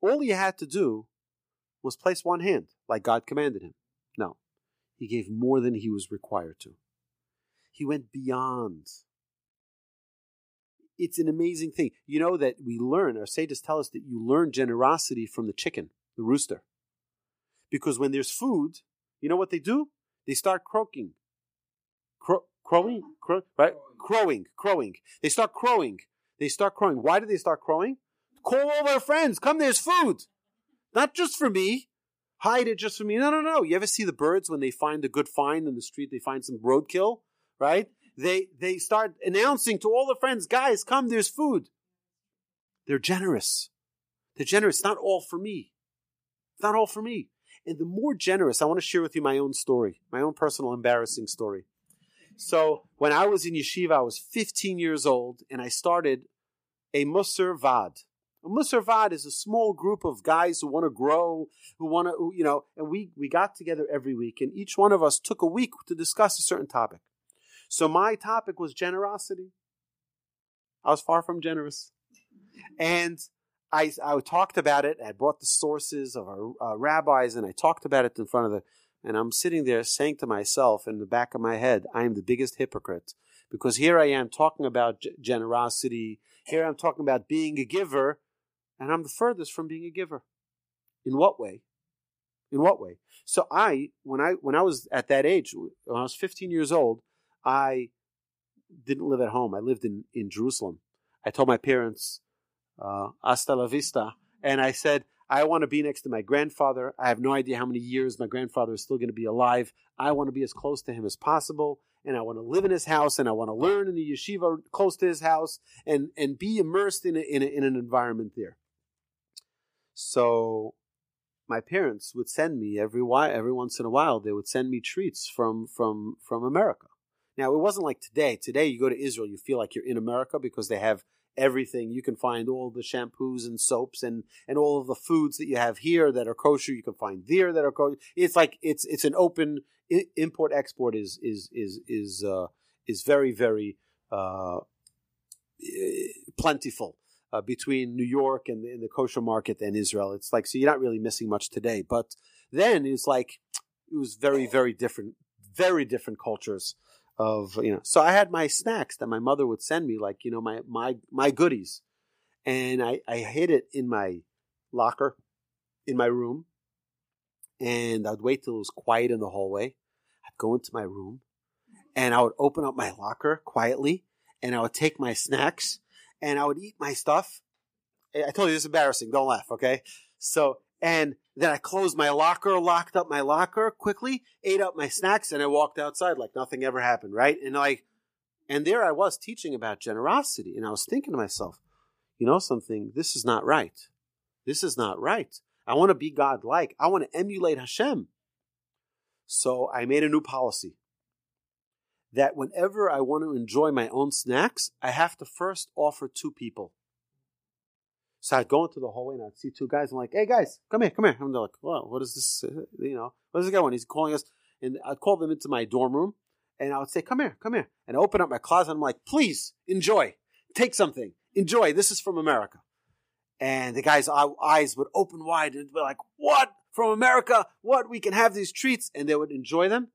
All he had to do was place one hand, like God commanded him. No, he gave more than he was required to. He went beyond. it's an amazing thing. You know that we learn, our sages tell us that you learn generosity from the chicken, the rooster. Because when there's food, you know what they do? They start croaking. Cro- crowing? Crow- right? Crowing, crowing. They start crowing. They start crowing. Why do they start crowing? Call all their friends. Come, there's food. Not just for me. Hide it just for me. No, no, no. You ever see the birds when they find a good find in the street? They find some roadkill, right? They they start announcing to all the friends, guys, come, there's food. They're generous. They're generous. Not all for me. Not all for me. And the more generous, I want to share with you my own story, my own personal embarrassing story. So when I was in yeshiva, I was 15 years old, and I started a Mussar Vaad. A Mussar Vaad is a small group of guys who want to grow, who want to, you know, and we, we got together every week, and each one of us took a week to discuss a certain topic. So my topic was generosity. I was far from generous. And I, I talked about it. I brought the sources of our uh, rabbis, and I talked about it in front of the. And I'm sitting there saying to myself in the back of my head, I am the biggest hypocrite because here I am talking about g- generosity. Here I'm talking about being a giver, and I'm the furthest from being a giver. In what way? In what way? So I, when I when I was at that age, when I was 15 years old, I didn't live at home. I lived in in Jerusalem. I told my parents, uh, "Hasta la vista," and I said, "I want to be next to my grandfather. I have no idea how many years my grandfather is still going to be alive. I want to be as close to him as possible." and I want to live in his house, and I want to learn in the yeshiva close to his house, and and be immersed in a, in, a, in an environment there. So, my parents would send me every while, every once in a while, they would send me treats from from from America. Now, it wasn't like today. Today, you go to Israel, you feel like you're in America because they have everything. You can find all the shampoos and soaps and, and all of the foods that you have here that are kosher. You can find there that are kosher. It's like it's it's an open import export is is is is uh, is very very uh, plentiful. Uh, between New York and, and the kosher market and Israel, it's like so you're not really missing much today. But then it's like it was very very different, very different cultures of you know so i had my snacks that my mother would send me like you know my my my goodies. And i i hid it in my locker in my room. And i'd wait till it was quiet in the hallway. I'd go into my room and i would open up my locker quietly and i would take my snacks and i would eat my stuff. I told you this is embarrassing. Don't laugh okay? So and then I closed my locker, locked up my locker quickly, ate up my snacks, and I walked outside like nothing ever happened, right? And like, and there I was teaching about generosity, and I was thinking to myself, you know something, this is not right. This is not right. I want to be God like. I want to emulate Hashem. So I made a new policy that whenever I want to enjoy my own snacks, I have to first offer two people. So I'd go into the hallway and I'd see two guys. I'm like, hey guys, come here, come here. And they're like, well, what is this? Uh, you know, what is this guy want? He's calling us. And I'd call them into my dorm room and I would say, come here, come here. And I open up my closet. I'm like, please enjoy, take something, enjoy. This is from America. And the guy's eyes would open wide and be like, what? From America? What? We can have these treats. And they would enjoy them.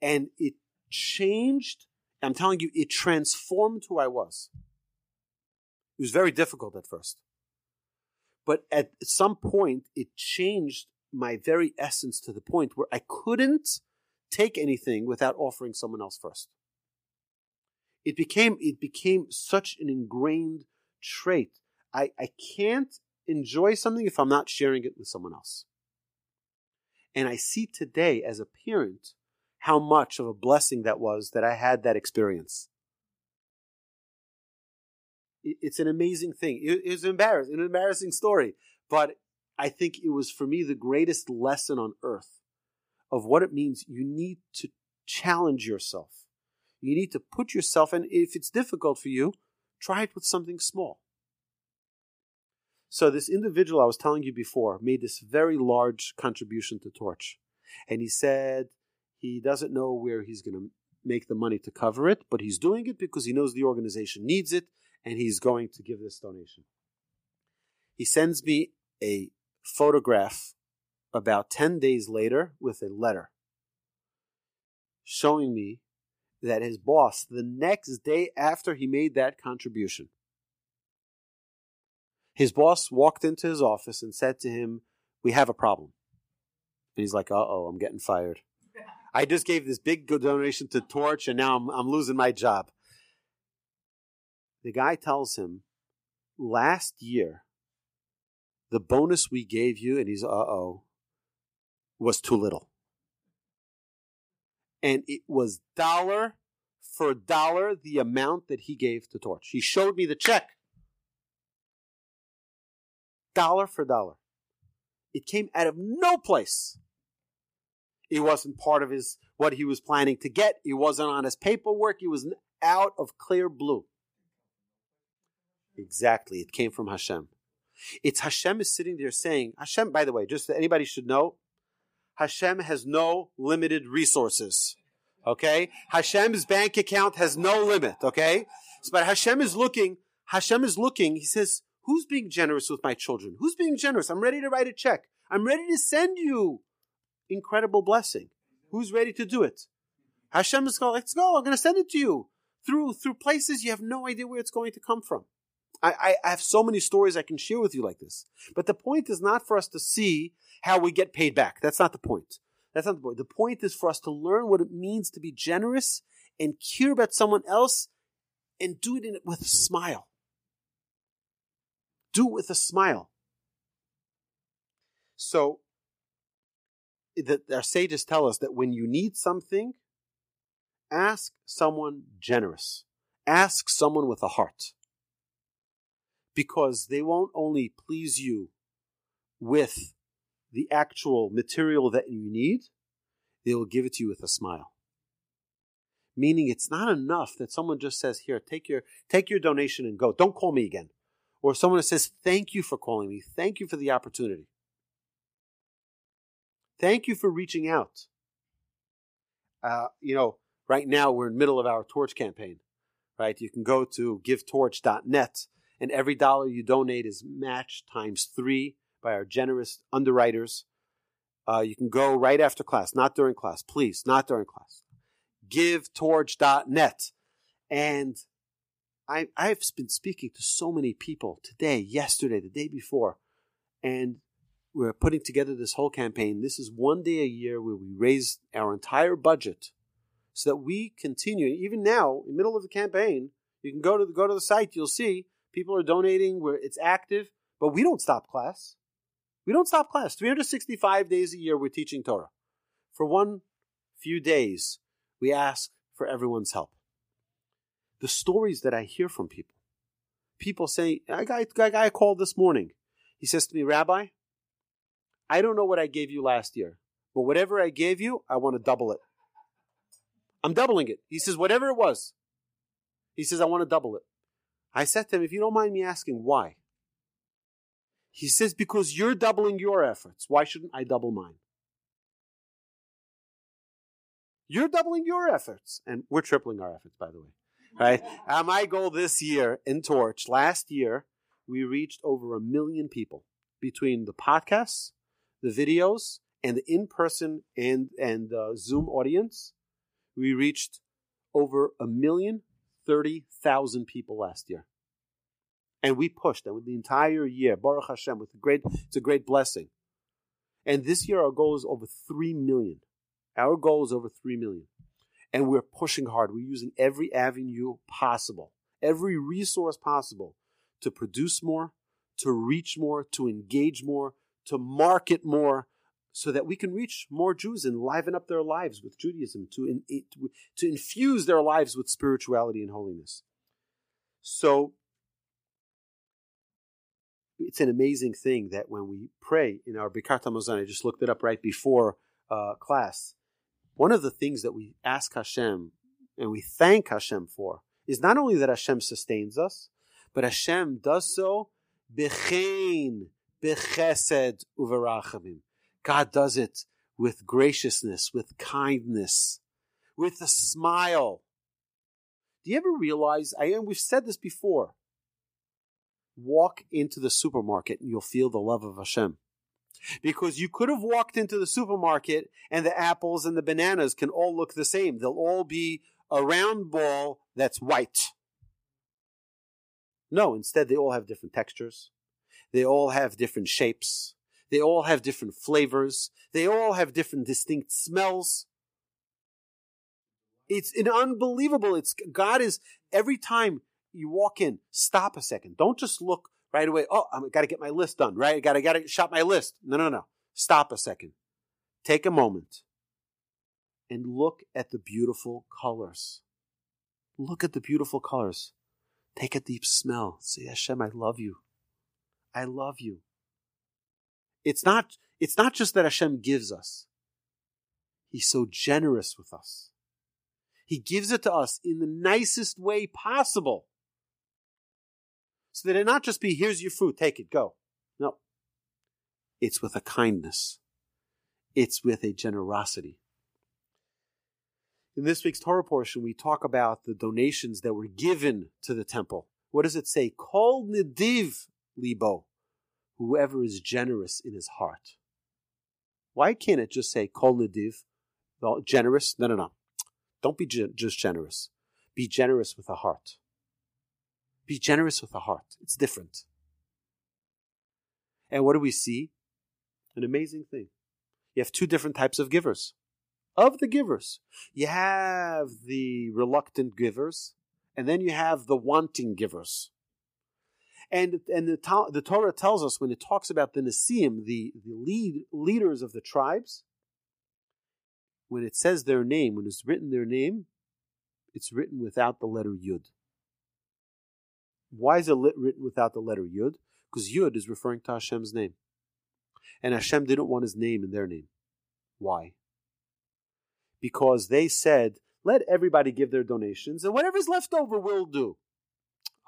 And it changed. I'm telling you, it transformed who I was. It was very difficult at first. But at some point, it changed my very essence to the point where I couldn't take anything without offering someone else first. It became it became such an ingrained trait. I, I can't enjoy something if I'm not sharing it with someone else. And I see today as a parent how much of a blessing that was that I had that experience it's an amazing thing. It, it's embarrassing, an embarrassing story, but I think it was for me the greatest lesson on earth of what it means. You need to challenge yourself. You need to put yourself, and if it's difficult for you, try it with something small. So this individual I was telling you before made this very large contribution to Torch, and he said he doesn't know where he's going to make the money to cover it, but he's doing it because he knows the organization needs it and he's going to give this donation. He sends me a photograph about 10 days later with a letter showing me that his boss, the next day after he made that contribution, His boss walked into his office and said to him, We have a problem. And he's like, Uh oh, I'm getting fired. I just gave this big donation to Torch and now I'm, I'm losing my job. The guy tells him, Last year, the bonus we gave you, and he's, Uh oh, was too little. And it was dollar for dollar the amount that he gave to Torch. He showed me the check dollar for dollar. It came out of no place. It wasn't part of his what he was planning to get. It wasn't on his paperwork. It was out of clear blue. Exactly. It came from Hashem. It's Hashem is sitting there saying, Hashem, by the way, just that anybody should know, Hashem has no limited resources. Okay? Hashem's bank account has no limit. Okay? But Hashem is looking, Hashem is looking, he says, Who's being generous with my children? Who's being generous? I'm ready to write a check. I'm ready to send you incredible blessing. Who's ready to do it? Hashem is going, let's go. I'm going to send it to you through, through places you have no idea where it's going to come from. I, I, have so many stories I can share with you like this. But the point is not for us to see how we get paid back. That's not the point. That's not the point. The point is for us to learn what it means to be generous and care about someone else and do it with a smile. Do it with a smile. So, the, our sages tell us that when you need something, ask someone generous. Ask someone with a heart. Because they won't only please you with the actual material that you need, they will give it to you with a smile. Meaning it's not enough that someone just says, Here, take your take your donation and go. Don't call me again or someone says, Thank you for calling me. Thank you for the opportunity. Thank you for reaching out. Uh, you know, right now we're in the middle of our torch campaign, right? You can go to givetorch.net, and every dollar you donate is matched times three by our generous underwriters. Uh, you can go right after class, not during class, please, not during class. GiveTorch.net. And I, I've been speaking to so many people today, yesterday, the day before, and we're putting together this whole campaign. This is one day a year where we raise our entire budget so that we continue. Even now, in the middle of the campaign, you can go to the, go to the site. You'll see people are donating where it's active, but we don't stop class. We don't stop class. 365 days a year, we're teaching Torah. For one few days, we ask for everyone's help the stories that I hear from people. People say, a guy, a guy called this morning. He says to me, Rabbi, I don't know what I gave you last year, but whatever I gave you, I want to double it. I'm doubling it. He says, whatever it was. He says, I want to double it. I said to him, if you don't mind me asking, why? He says, because you're doubling your efforts. Why shouldn't I double mine? You're doubling your efforts. And we're tripling our efforts, by the way right? Uh, my goal this year in Torch, last year, we reached over a million people between the podcasts, the videos, and the in-person and and uh, Zoom audience. We reached over a million thirty thousand people last year, and we pushed them the entire year. Baruch Hashem, with a great, it's a great blessing. And this year, our goal is over three million. Our goal is over three million and we're pushing hard. We're using every avenue possible, every resource possible to produce more, to reach more, to engage more, to market more, so that we can reach more Jews and liven up their lives with Judaism, to, in, to, infuse their lives with spirituality and holiness. So it's an amazing thing that when we pray in our Birkat Hamazon, I just looked it up right before uh, class, one of the things that we ask Hashem and we thank Hashem for is not only that Hashem sustains us, but Hashem does so bechein, bechesed uverachamim. God does it with graciousness, with kindness, with a smile. Do you ever realize? I and we've said this before. Walk into the supermarket and you'll feel the love of Hashem. Because you could have walked into the supermarket and the apples and the bananas can all look the same. They'll all be a round ball that's white. No, instead they all have different textures. They all have different shapes. They all have different flavors. They all have different distinct smells. It's an unbelievable. It's God is every time you walk in, stop a second. Don't just look right away. Oh, I got to get my list done, right? I got to got to shop my list. No, no, no. Stop a second. Take a moment and look at the beautiful colors. Look at the beautiful colors. Take a deep smell. Say, Hashem, I love you. I love you. It's not, it's not just that Hashem gives us. He's so generous with us. He gives it to us in the nicest way possible. So that it not just be, here's your food, take it, go. No. It's with a kindness. It's with a generosity. In this week's Torah portion, we talk about the donations that were given to the temple. What does it say? Kol nidiv libo, whoever is generous in his heart. Why can't it just say kol nidiv, generous? No, no, no. Don't be just generous. Be generous with a heart. Be generous with a heart. It's different. And what do we see? An amazing thing. You have two different types of givers of the givers. You have the reluctant givers, and then you have the wanting givers. And, and the, the Torah tells us when it talks about the Nesiim, the, the lead, leaders of the tribes, when it says their name, when it's written their name, it's written without the letter Yud. Why is it written without the letter Yud? Because Yud is referring to Hashem's name. And Hashem didn't want his name in their name. Why? because they said, let everybody give their donations and whatever's left over we'll do.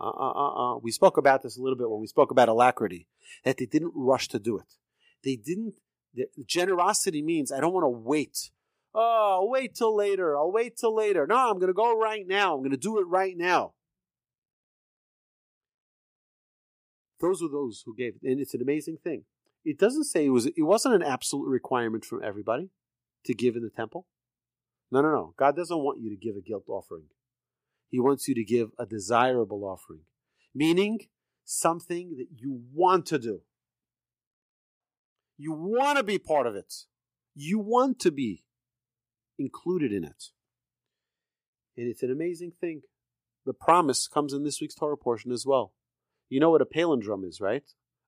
Uh, uh, uh. We spoke about this a little bit when we spoke about alacrity, that they didn't rush to do it. They didn't, the, generosity means I don't want to wait. Oh, I'll wait till later. I'll wait till later. No, I'm going to go right now. I'm going to do it right now. Those were those who gave. And it's an amazing thing. It doesn't say it was, it wasn't an absolute requirement from everybody to give in the temple. No, no, no. God doesn't want you to give a guilt offering. He wants you to give a desirable offering, meaning something that you want to do. You want to be part of it. You want to be included in it. And it's an amazing thing. The promise comes in this week's Torah portion as well. You know what a palindrome is, right?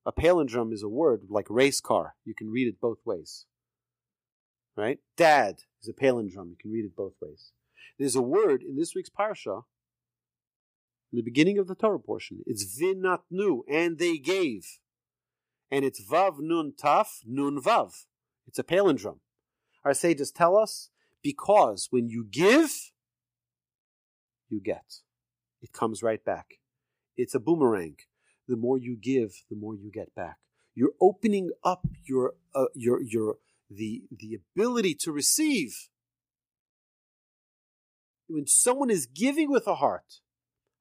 A palindrome is a word like race car. You can read it both ways. Right? Dad is a palindrome. You can read it both ways. There's a word in this week's parsha, in the beginning of the Torah portion. It's vinatnu, and they gave. And it's vav nun taf nun vav. It's a palindrome. Our sages tell us because when you give, you get. It comes right back. It's a boomerang. The more you give, the more you get back. You're opening up your uh, your your the, the ability to receive. When someone is giving with a heart,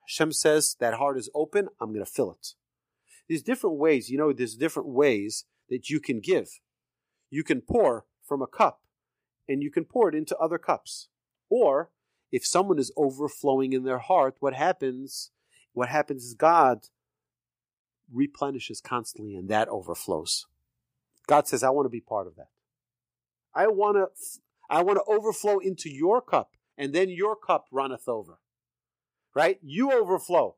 Hashem says that heart is open, I'm going to fill it. There's different ways, you know, there's different ways that you can give. You can pour from a cup and you can pour it into other cups. Or if someone is overflowing in their heart, what happens? What happens is God replenishes constantly and that overflows. God says, I want to be part of that. I want to I want to overflow into your cup, and then your cup runneth over. Right? You overflow.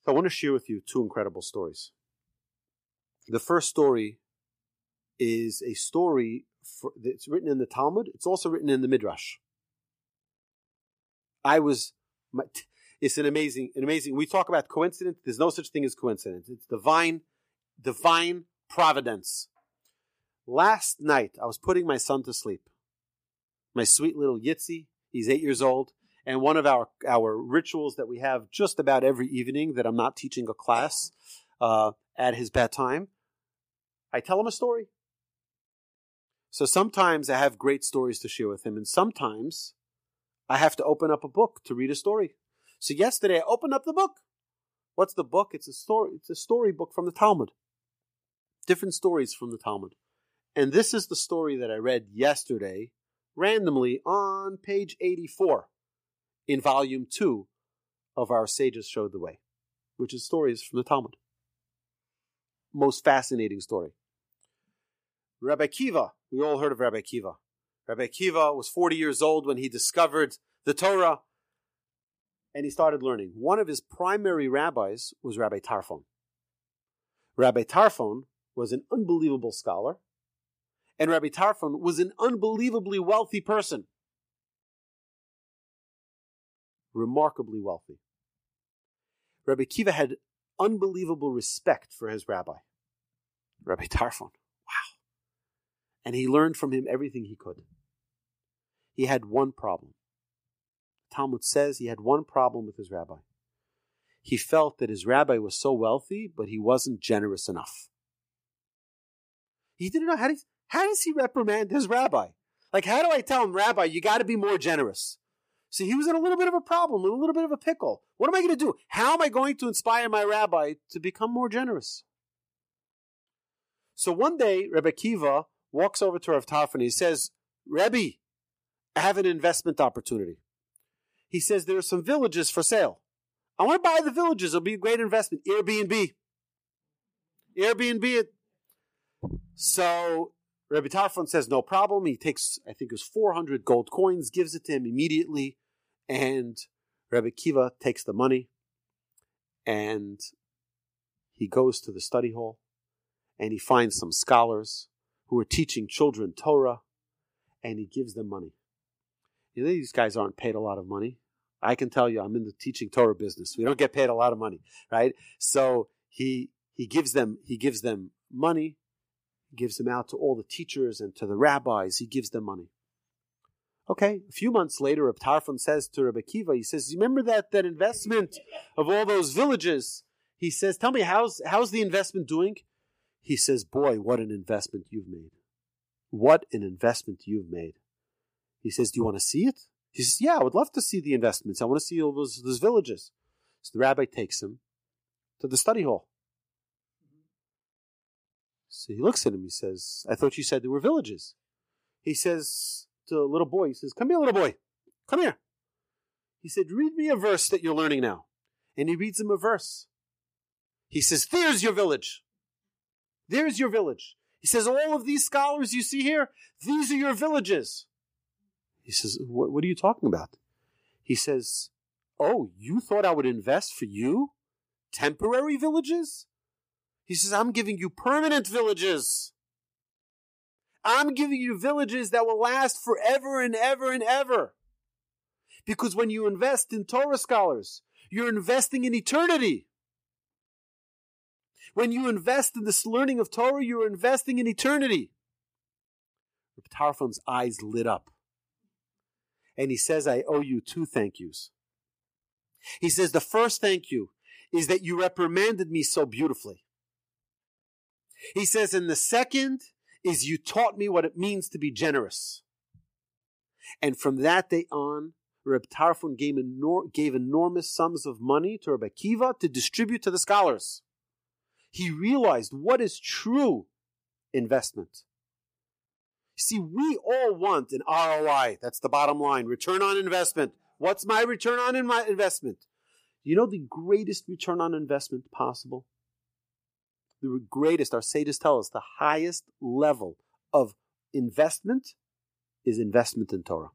So I want to share with you two incredible stories. The first story is a story for, that's written in the Talmud. It's also written in the Midrash. I was, my, it's an amazing, an amazing. We talk about coincidence. There's no such thing as coincidence. It's divine, divine providence. Last night, I was putting my son to sleep. My sweet little Yitzi, he's eight years old. And one of our, our rituals that we have just about every evening that I'm not teaching a class uh, at his bedtime, I tell him a story. So sometimes I have great stories to share with him, and sometimes I have to open up a book to read a story. So yesterday I opened up the book. What's the book? It's a story. It's a story book from the Talmud different stories from the Talmud. And this is the story that I read yesterday, randomly on page 84 in volume 2 of Our Sages Showed the Way. which is stories from the Talmud. Most fascinating story. Rabbi Akiva, we all heard of Rabbi Akiva. Rabbi Akiva was 40 years old when he discovered the Torah and he started learning. One of his primary rabbis was Rabbi Tarfon. Rabbi Tarfon was an unbelievable scholar, and Rabbi Tarfon was an unbelievably wealthy person. Remarkably wealthy. Rabbi Akiva had unbelievable respect for his rabbi, Rabbi Tarfon. Wow. And he learned from him everything he could. He had one problem. Talmud says he had one problem with his rabbi. He felt that his rabbi was so wealthy, but he wasn't generous enough. He didn't know how does, how does he reprimand his rabbi? Like, how do I tell him, Rabbi, you got to be more generous? See, he was in a little bit of a problem, a little bit of a pickle. What am I going to do? How am I going to inspire my rabbi to become more generous? So one day, Rebbe Akiva walks over to Rav Tarfon and he says, Rebbe, I have an investment opportunity. He says there are some villages for sale. I want to buy the villages. It'll be a great investment. Airbnb. Airbnb it. So Rebbe Tarfon says no problem. He takes, I think it was 400 gold coins, gives it to him immediately. And Rabbi Akiva takes the money and he goes to the study hall and he finds some scholars who are teaching children Torah and he gives them money. You know, these guys aren't paid a lot of money. I can tell you, I'm in the teaching Torah business. We don't get paid a lot of money, right? So he he gives them he gives them money, gives them out to all the teachers and to the rabbis. He gives them money. Okay, a few months later, Reb Tarfon says to Rebbe Akiva, he says, "Remember that that investment of all those villages?" He says, "Tell me how's how's the investment doing?" He says, "Boy, what an investment you've made! What an investment you've made!" He says, "Do you want to see it?" He says, "Yeah, I would love to see the investments. I want to see all those those villages." So the rabbi takes him to the study hall. So he looks at him. He says, "I thought you said there were villages." He says to a little boy, "He says, come here, little boy, come here." He said, "Read me a verse that you're learning now," and he reads him a verse. He says, "There's your village. There's your village." He says, "All of these scholars you see here, these are your villages." He says, what, what are you talking about? He says, Oh, you thought I would invest for you? Temporary villages? He says, I'm giving you permanent villages. I'm giving you villages that will last forever and ever and ever. Because when you invest in Torah scholars, you're investing in eternity. When you invest in this learning of Torah, you're investing in eternity. Tarfon's eyes lit up and he says, I owe you two thank yous. He says, the first thank you is that you reprimanded me so beautifully. He says, and the second is you taught me what it means to be generous. And from that day on, Reb Tarfon gave, enor- gave enormous sums of money to Reb Akiva to distribute to the scholars. He realized what is true investment. See, we all want an ROI. That's the bottom line. Return on investment. What's my return on in my investment? You know the greatest return on investment possible? The greatest, our sages tell us, the highest level of investment is investment in Torah.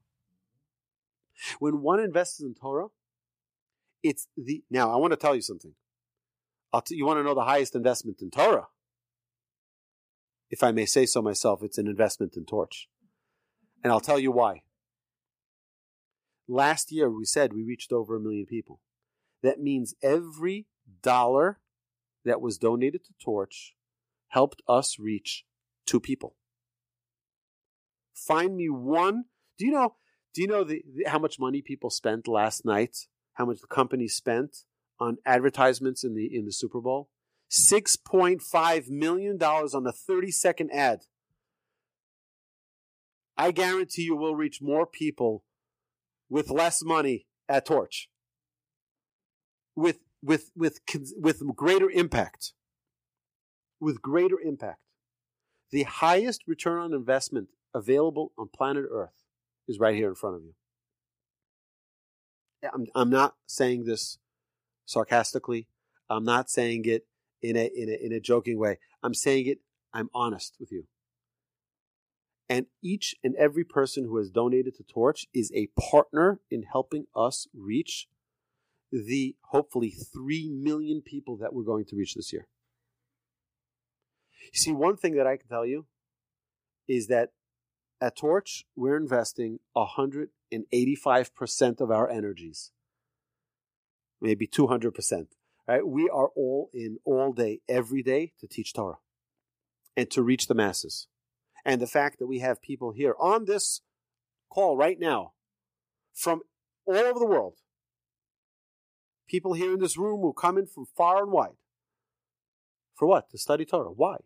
When one invests in Torah, it's the, now I want to tell you something. T- you want to know the highest investment in Torah? if I may say so myself, it's an investment in Torch. And I'll tell you why. Last year, we said we reached over a million people. That means every dollar that was donated to Torch helped us reach two people. Find me one. Do you know? Do you know the, the, how much money people spent last night? How much the company spent on advertisements in the in the Super Bowl? $6.5 million on a 30 second ad. I guarantee you will reach more people with less money at Torch. With, with, with, with greater impact. With greater impact. The highest return on investment available on planet Earth is right here in front of you. I'm, I'm not saying this sarcastically. I'm not saying it in a in a in a joking way. I'm saying it. I'm honest with you. And each and every person who has donated to Torch is a partner in helping us reach the hopefully 3 million people that we're going to reach this year. You see, one thing that I can tell you is that at Torch, we're investing 185% of our energies, maybe 200%. Right? We are all in all day, every day to teach Torah and to reach the masses. And the fact that we have people here on this call right now from all over the world, people here in this room will come in from far and wide. For what? To study Torah. Why?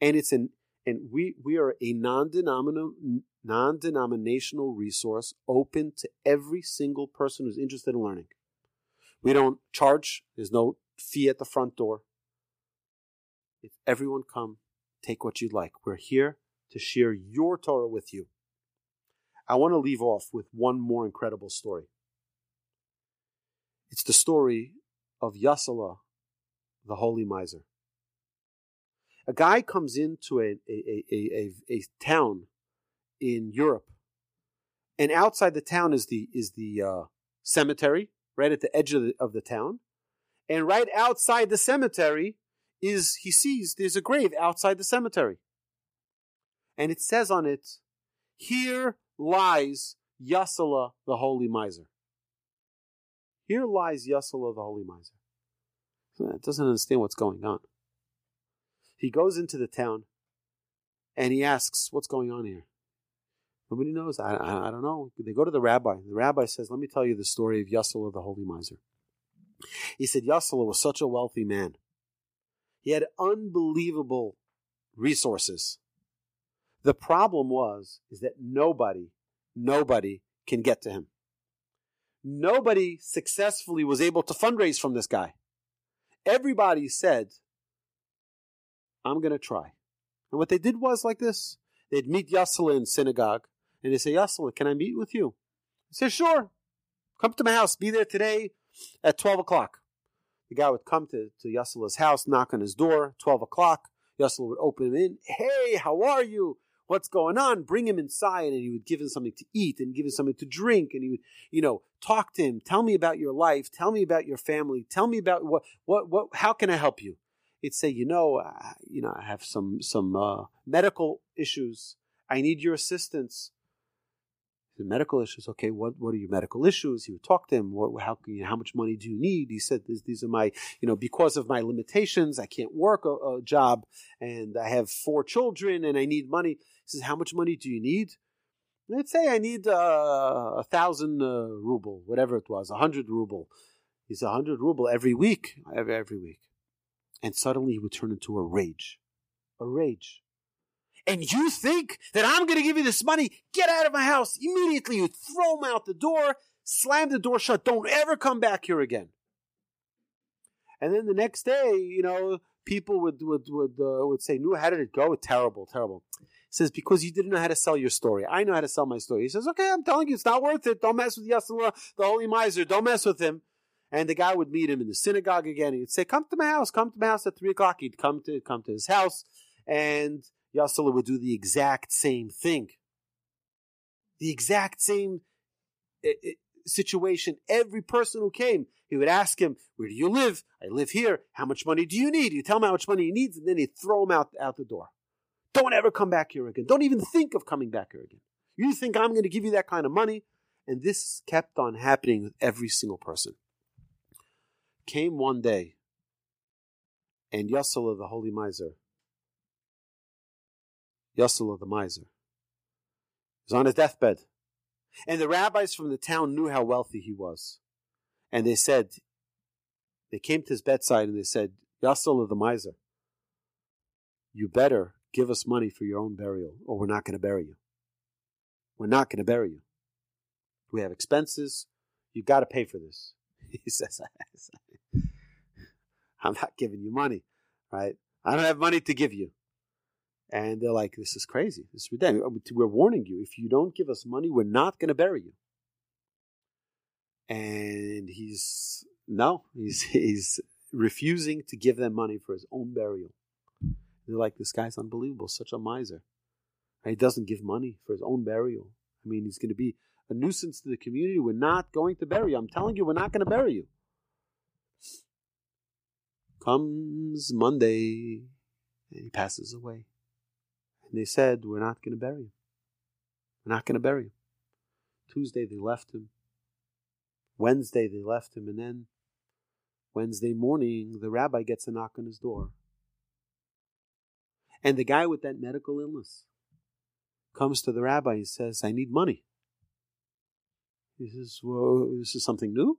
And it's an and we we are a non-denominational non-denominational resource open to every single person who's interested in learning. We don't charge. There's no fee at the front door. If everyone come, take what you'd like. We're here to share your Torah with you. I want to leave off with one more incredible story. It's the story of Yasala, the holy miser. A guy comes into a, a, a, a, town in Europe, and outside the town is the is the uh, cemetery, right at the edge of the, of the town, and right outside the cemetery is he sees there's a grave outside the cemetery, and it says on it, "Here lies Yasala, the holy miser." Here lies Yasala, the holy miser. Doesn't understand what's going on. He goes into the town and he asks, What's going on here? Nobody knows. I, I, I, don't know. They go to the rabbi. The rabbi says, Let me tell you the story of Yasala, the holy miser. He said Yasala was such a wealthy man. He had unbelievable resources. The problem was is that nobody, nobody can get to him. Nobody successfully was able to fundraise from this guy. Everybody said, I'm going to try. And what they did was like this. They'd meet Yasala in synagogue, and they say, Yasala, can I meet with you? He says, sure. Come to my house. Be there today at 12 o'clock. The guy would come to, to Yasala's house, knock on his door, 12 o'clock. Yasala would open him in. Hey, how are you? What's going on? Bring him inside, and he would give him something to eat and give him something to drink, and he would, you know, talk to him. Tell me about your life. Tell me about your family. Tell me about what, what, what. How can I help you? He'd say, you know, uh, you know, I have some some uh, medical issues. I need your assistance. The medical issues. Okay, what what are your medical issues? He would talk to him. What, how you how much money do you need? He said, these, these are my you know because of my limitations, I can't work a, a job, and I have four children, and I need money. Says, how much money do you need? Let's say I need uh, a thousand uh, ruble, whatever it was, a hundred ruble. He's a hundred ruble every week, every every week, and suddenly he would turn into a rage, a rage and you think that I'm going to give you this money? Get out of my house immediately. You throw him out the door, slam the door shut. Don't ever come back here again. And then the next day, you know, people would would would uh, would say, "No, how did it go? Terrible, terrible." Says because you didn't know how to sell your story. I know how to sell my story. He says, "Okay, I'm telling you, it's not worth it. Don't mess with Yasala, the holy miser. Don't mess with him." And the guy would meet him in the synagogue again. He'd say, "Come to my house. Come to my house at three o'clock." He'd come to come to his house, and Yasala would do the exact same thing. The exact same eh, eh, situation. Every person who came, he would ask him, Where do you live? I live here. How much money do you need? You tell him how much money he needs, and then he'd throw him out, out the door. Don't ever come back here again. Don't even think of coming back here again. You think I'm going to give you that kind of money? And this kept on happening with every single person. Came one day, and Yasala, the holy miser, Yasala the miser. Was on his deathbed. And the rabbis from the town knew how wealthy he was. And they said, they came to his bedside and they said, Yasala the miser, you better give us money for your own burial or we're not going to bury you. We're not going to bury you. We have expenses. You've got to pay for this. He says, I'm not giving you money, right? I don't have money to give you. And they're like, this is crazy. This is ridiculous. Oh, we're warning you. If you don't give us money, we're not going to bury you. And he's, no, he's, he's refusing to give them money for his own burial. They're like, this guy's unbelievable, such a miser. He doesn't give money for his own burial. I mean, he's going to be a nuisance to the community. We're not going to bury you. I'm telling you, we're not going to bury you. Comes Monday, and he passes away. And they said, We're not going to bury him. We're not going to bury him. Tuesday, they left him. Wednesday, they left him. And then Wednesday morning, the rabbi gets a knock on his door. And the guy with that medical illness comes to the rabbi and says, I need money. He says, Well, this is something new?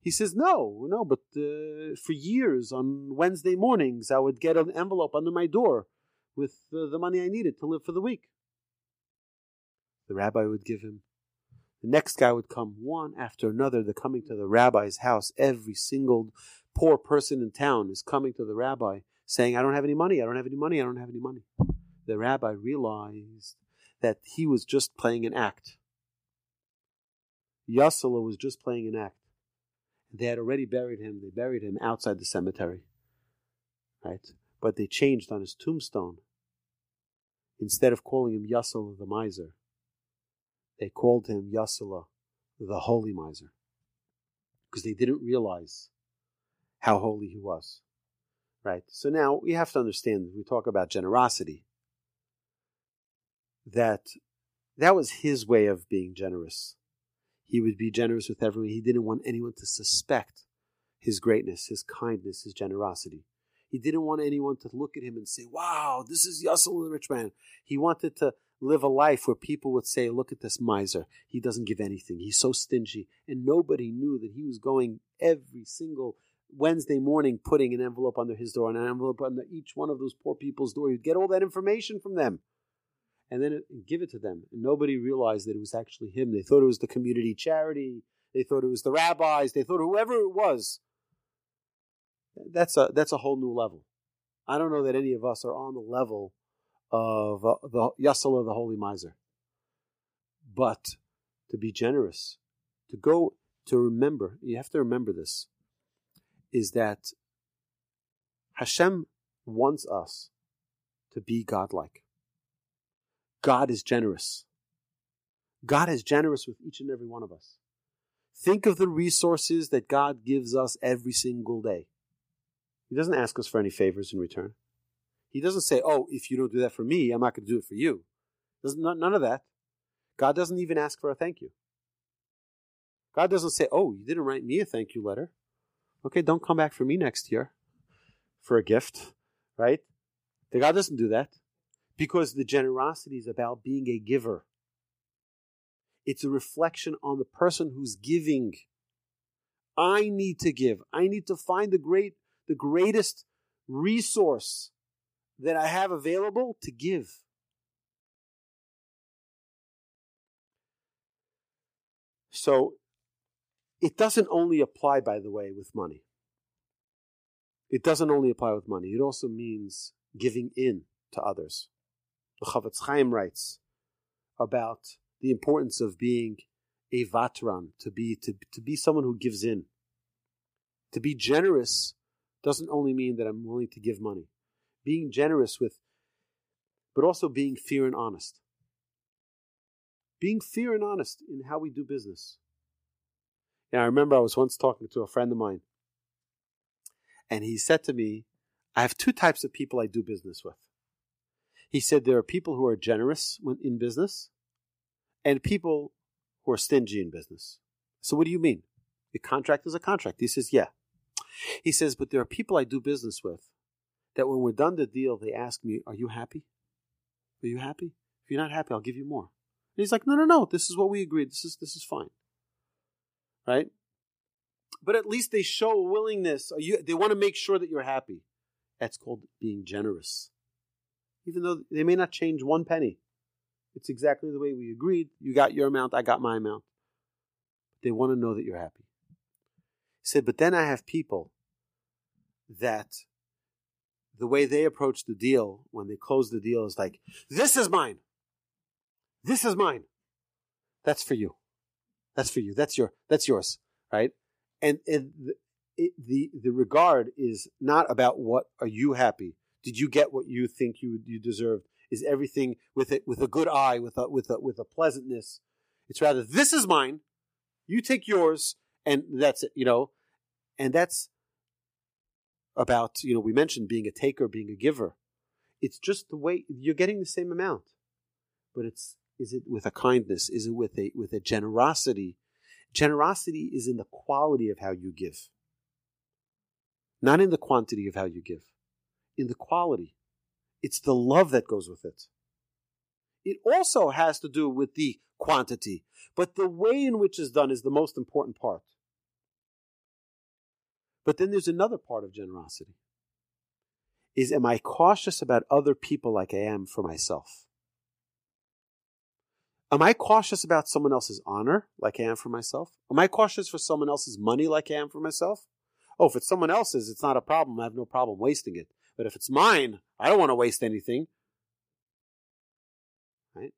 He says, No, no, but uh, for years on Wednesday mornings, I would get an envelope under my door with uh, the money I needed to live for the week. The rabbi would give him. The next guy would come, one after another. They're coming to the rabbi's house. Every single poor person in town is coming to the rabbi saying, I don't have any money, I don't have any money, I don't have any money. The rabbi realized that he was just playing an act. Yasala was just playing an act. They had already buried him. They buried him outside the cemetery. Right? But they changed on his tombstone. Instead of calling him Yasala the miser, they called him Yasala the holy miser. Because they didn't realize how holy he was. Right? So now we have to understand, we talk about generosity, that that was his way of being generous. He would be generous with everyone. He didn't want anyone to suspect his greatness, his kindness, his generosity. He didn't want anyone to look at him and say, wow, this is Yassel the rich man. He wanted to live a life where people would say, look at this miser. He doesn't give anything. He's so stingy. And nobody knew that he was going every single Wednesday morning putting an envelope under his door and an envelope under each one of those poor people's door. He'd get all that information from them and then give it to them. And nobody realized that it was actually him. They thought it was the community charity. They thought it was the rabbis. They thought whoever it was. That's a that's a whole new level. I don't know that any of us are on the level of uh, the Yassel of the Holy Miser. But to be generous, to go to remember, you have to remember this, is that Hashem wants us to be godlike. God is generous. God is generous with each and every one of us. Think of the resources that God gives us every single day. He doesn't ask us for any favors in return. He doesn't say, Oh, if you don't do that for me, I'm not going to do it for you. There's none of that. God doesn't even ask for a thank you. God doesn't say, Oh, you didn't write me a thank you letter. Okay, don't come back for me next year for a gift, right? The God doesn't do that because the generosity is about being a giver. It's a reflection on the person who's giving. I need to give. I need to find the great, the greatest resource that I have available to give. So it doesn't only apply, by the way, with money. It doesn't only apply with money. It also means giving in to others. The Chofetz Chaim writes about the importance of being a vatran, to be to, to be someone who gives in. To be generous doesn't only mean that I'm willing to give money. Being generous with, but also being fair and honest. Being fair and honest in how we do business. And I remember I was once talking to a friend of mine, and he said to me, I have two types of people I do business with. He said there are people who are generous in business and people who are stingy in business. So what do you mean? A contract is a contract. He says, yeah. He says, but there are people I do business with that when we're done the deal, they ask me, are you happy? Are you happy? If you're not happy, I'll give you more. And he's like, no, no, no. This is what we agreed. This is, this is fine. Right? But at least they show willingness. You, they want to make sure that you're happy. That's called being generous even though they may not change one penny. It's exactly the way we agreed. You got your amount, I got my amount. They want to know that you're happy. He said, but then I have people that the way they approach the deal when they close the deal is like, this is mine. This is mine. That's for you. That's for you. That's your, that's yours. Right? And, and it, the the regard is not about what are you happy. Did you get what you think you you deserved? Is everything with it with a good eye, with a with a with a pleasantness? It's rather this is mine. You take yours, and that's it. You know, and that's about you know we mentioned being a taker, being a giver. It's just the way you're getting the same amount, but it's is it with a kindness? Is it with a with a generosity? Generosity is in the quality of how you give, not in the quantity of how you give, in the quality. It's the love that goes with it. It also has to do with the quantity, but the way in which it's done is the most important part. But then there's another part of generosity. Is am I cautious about other people like I am for myself? Am I cautious about someone else's honor like I am for myself? Am I cautious for someone else's money like I am for myself? Oh, if it's someone else's, it's not a problem. I have no problem wasting it. But if it's mine, I don't want to waste anything. Right?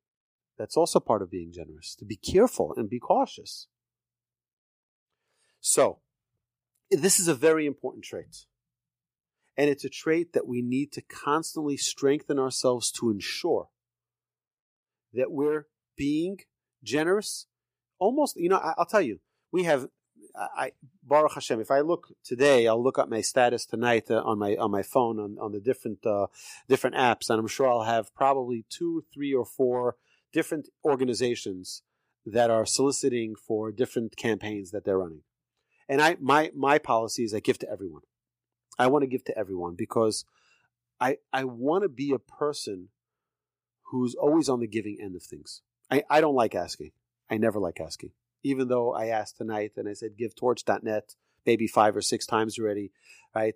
That's also part of being generous, to be careful and be cautious. So, this is a very important trait. And it's a trait that we need to constantly strengthen ourselves to ensure that we're being generous. Almost, you know, I, will tell you, we have, I, Baruch Hashem. If I look today, I'll look up my status tonight uh, on my on my phone on, on the different uh, different apps, and I'm sure I'll have probably two, three, or four different organizations that are soliciting for different campaigns that they're running. And I my my policy is I give to everyone. I want to give to everyone because I I want to be a person who's always on the giving end of things. I, I don't like asking. I never like asking. Even though I asked tonight and I said give torch.net maybe five or six times already, right?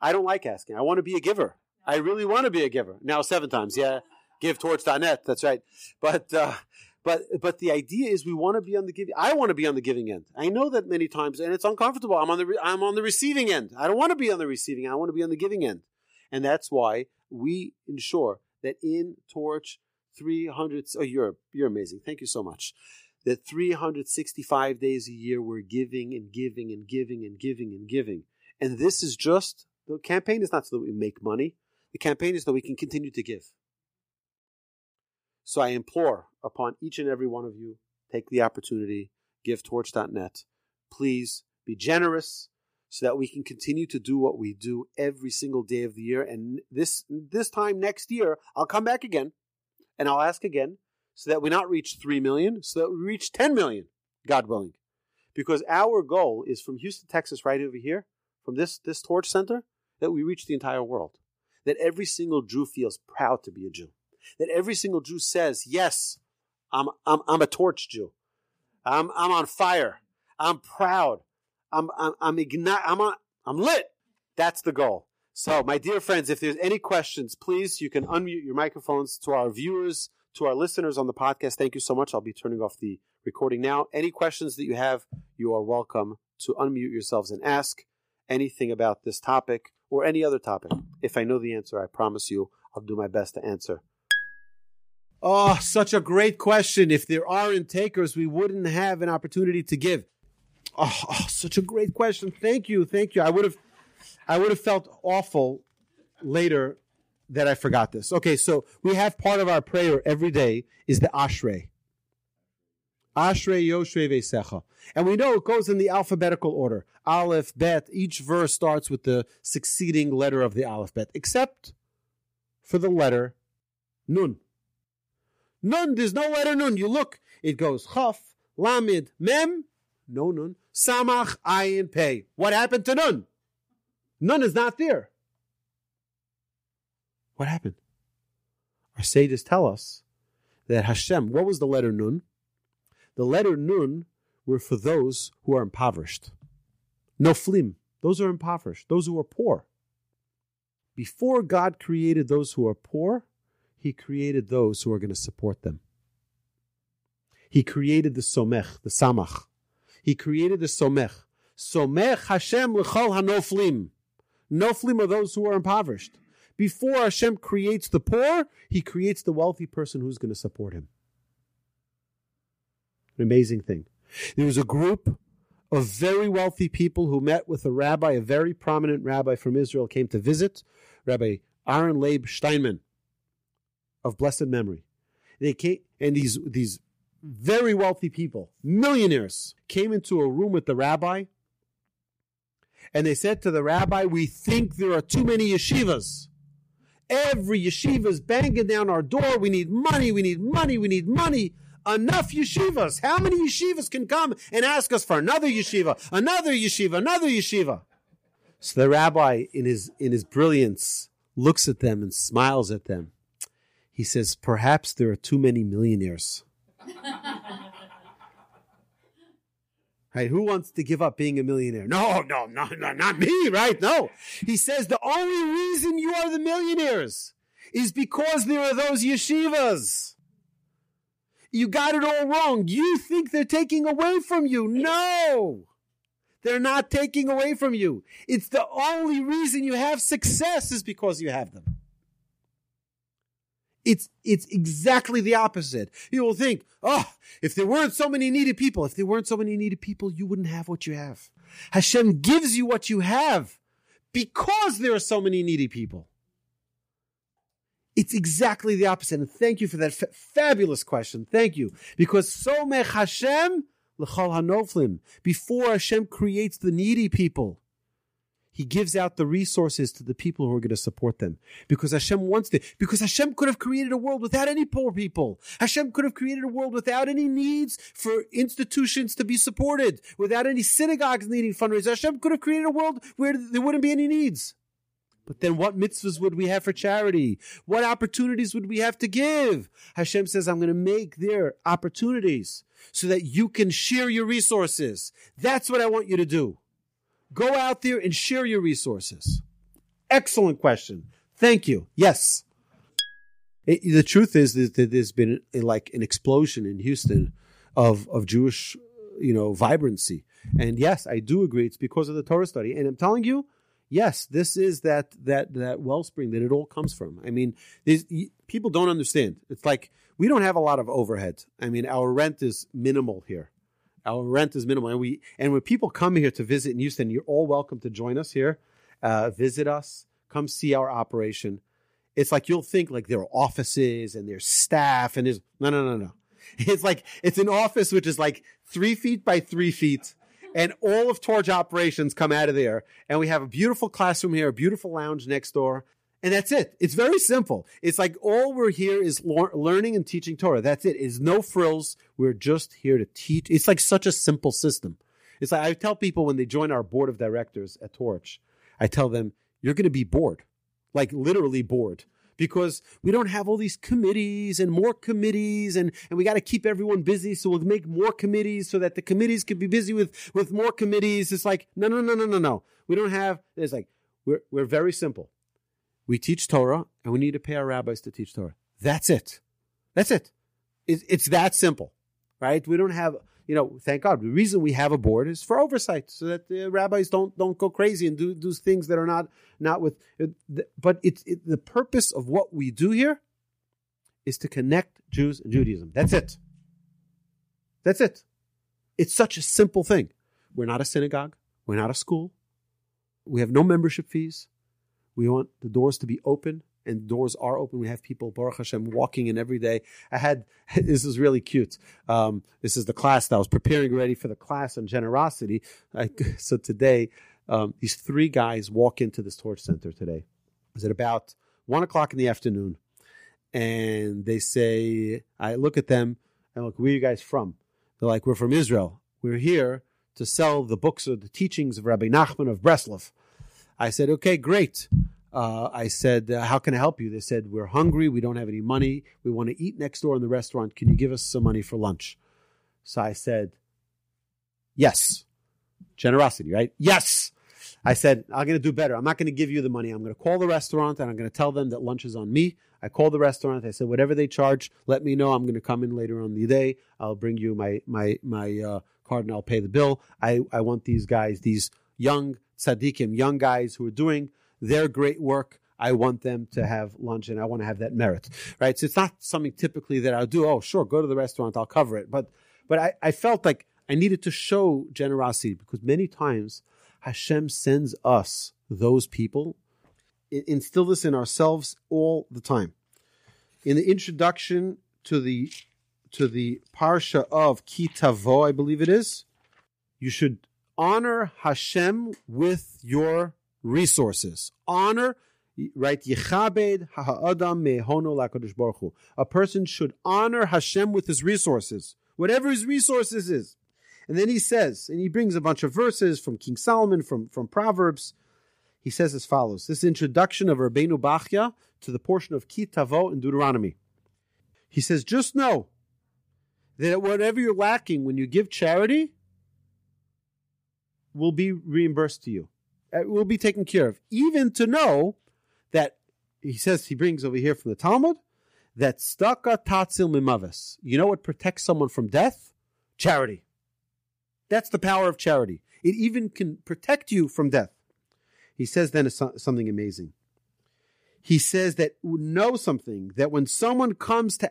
I don't like asking. I want to be a giver. I really want to be a giver. Now seven times, yeah. Give torch.net. That's right. But uh, but but the idea is we want to be on the giving. I want to be on the giving end. I know that many times, and it's uncomfortable. I'm on the I'm on the receiving end. I don't want to be on the receiving. I want to be on the giving end, and that's why we ensure that in Torch 300, oh, you're, you're amazing. Thank you so much. That 365 days a year we're giving and giving and giving and giving and giving. And this is just, the campaign is not so that we make money. The campaign is that we can continue to give. So I implore upon each and every one of you, take the opportunity, give torch.net. Please be generous so that we can continue to do what we do every single day of the year. And this this time next year, I'll come back again and I'll ask again so that we not reach 3 million, so that we reach 10 million, God willing. Because our goal is from Houston, Texas, right over here, from this, this torch center, that we reach the entire world. That every single Jew feels proud to be a Jew. That every single Jew says, yes, I'm, I'm, I'm a torch Jew. I'm, I'm on fire. I'm proud. I'm, I'm, I'm, igni- I'm, on, I'm lit. That's the goal. So, my dear friends, if there's any questions, please, you can unmute your microphones to our viewers, to our listeners on the podcast. Thank you so much. I'll be turning off the recording now. Any questions that you have, you are welcome to unmute yourselves and ask anything about this topic or any other topic. If I know the answer, I promise you I'll do my best to answer. Oh, such a great question. If there aren't takers, we wouldn't have an opportunity to give. Oh, oh such a great question. Thank you. Thank you. I would have I would have felt awful later that I forgot this. Okay, so we have part of our prayer every day is the Ashrei. Ashrei Yoshvei Veisecha. And we know it goes in the alphabetical order. Aleph, Bet. Each verse starts with the succeeding letter of the alphabet, except for the letter Nun. Nun, there's no letter Nun. You look, it goes Chaf, Lamid, Mem, no Nun, Samach, Ayin, Pei. What happened to Nun? None is not there. What happened? Our sages tell us that Hashem, what was the letter Nun? The letter Nun were for those who are impoverished. Noflim, those who are impoverished, those who are poor. Before God created those who are poor, He created those who are going to support them. He created the Somech, the Samach. He created the Somech. Somech Hashem l'chol hanoflim. Noflim are those who are impoverished. Before Hashem creates the poor, He creates the wealthy person who's going to support Him. An amazing thing. There was a group of very wealthy people who met with a rabbi, a very prominent rabbi from Israel, came to visit, Rabbi Aaron Leib Steinman of blessed memory. They came, and these these very wealthy people, millionaires, came into a room with the rabbi, and they said to the rabbi, "We think there are too many yeshivas." Every yeshiva is banging down our door. We need money. We need money. We need money. Enough yeshivas. How many yeshivas can come and ask us for another yeshiva, another yeshiva, another yeshiva? So the rabbi, in his in his brilliance, looks at them and smiles at them. He says, "Perhaps there are too many millionaires." Right? Who wants to give up being a millionaire? No, no, no, no, not me, right? No. He says the only reason you are the millionaires is because there are those yeshivas. You got it all wrong. You think they're taking away from you. No. They're not taking away from you. It's the only reason you have success is because you have them. It's, it's exactly the opposite. You will think, oh, if there weren't so many needy people, if there weren't so many needy people, you wouldn't have what you have. Hashem gives you what you have because there are so many needy people. It's exactly the opposite. And thank you for that fa- fabulous question. Thank you. Because Somech Hashem l'chol hanoflim. Before Hashem creates the needy people, he gives out the resources to the people who are going to support them because Hashem wants to. Because Hashem could have created a world without any poor people. Hashem could have created a world without any needs for institutions to be supported, without any synagogues needing fundraisers. Hashem could have created a world where there wouldn't be any needs. But then what mitzvahs would we have for charity? What opportunities would we have to give? Hashem says, I'm going to make there opportunities so that you can share your resources. That's what I want you to do. Go out there and share your resources. Excellent question. Thank you. Yes. It, the truth is that there's been a, like an explosion in Houston of, of Jewish, you know, vibrancy. And yes, I do agree. It's because of the Torah study. And I'm telling you, yes, this is that that that wellspring that it all comes from. I mean, people don't understand. It's like we don't have a lot of overhead. I mean, our rent is minimal here. Our rent is minimal, and we and when people come here to visit in Houston, you're all welcome to join us here, uh, visit us, come see our operation. It's like you'll think like there are offices and there's staff and there's no no no no. It's like it's an office which is like three feet by three feet and all of Torch operations come out of there. And we have a beautiful classroom here, a beautiful lounge next door. And that's it. It's very simple. It's like all we're here is learning and teaching Torah. That's it. It's no frills. We're just here to teach. It's like such a simple system. It's like I tell people when they join our board of directors at Torch, I tell them, you're going to be bored, like literally bored because we don't have all these committees and more committees and, and we got to keep everyone busy. So we'll make more committees so that the committees can be busy with, with more committees. It's like, no, no, no, no, no, no. We don't have, it's like, we're, we're very simple. We teach Torah and we need to pay our rabbis to teach Torah. That's it. That's it. It's, that simple, right? We don't have, you know, thank God. The reason we have a board is for oversight, so that the rabbis don't don't go crazy and do do things that are not not with. But it's it, the purpose of what we do here is to connect Jews and Judaism. That's it. That's it. It's such a simple thing. We're not a synagogue. We're not a school. We have no membership fees. We want the doors to be open and doors are open. We have people, Baruch Hashem, walking in every day. I had, this is really cute. Um, this is the class that I was preparing ready for the class on generosity. I, so today, um, these three guys walk into this torch center today. It at about one o'clock in the afternoon. And they say, I look at them and look, where are you guys from? They're like, we're from Israel. We're here to sell the books or the teachings of Rabbi Nachman of Breslov. I said, okay, great uh, I said, uh, How can I help you? They said, We're hungry. We don't have any money. We want to eat next door in the restaurant. Can you give us some money for lunch? So I said, Yes. Generosity, right? Yes. I said, I'm going to do better. I'm not going to give you the money. I'm going to call the restaurant and I'm going to tell them that lunch is on me. I called the restaurant. I said, whatever they charge, let me know. I'm going to come in later on the day. I'll bring you my my my uh, card and I'll pay the bill. I, I want these guys, these young tzaddikim, young guys who are doing their great work. I want them to have lunch and I want to have that merit, right? So it's not something typically that I'll do. Oh, sure, go to the restaurant, I'll cover it. But, but I, I felt like I needed to show generosity because many times Hashem sends us those people. Instill this in ourselves all the time. In the introduction to the to the parsha of Ki Tavo, I believe it is, you should honor Hashem with your resources. Honor, right? Yechabed ha'adam mehono lakadosh baruch Hu. A person should honor Hashem with his resources, whatever his resources is. And then he says, and he brings a bunch of verses from King Solomon, from, from Proverbs. He says as follows this introduction of Rabbeinu Bachya to the portion of Ki Tavo in Deuteronomy. He says, just know that whatever you're lacking when you give charity will be reimbursed to you. It will be taken care of. Even to know that he says he brings over here from the Talmud that tzedakah tatzil mimavis. You know what protects someone from death? Charity. That's the power of charity. It even can protect you from death. He says then something amazing. He says that know something that when someone comes to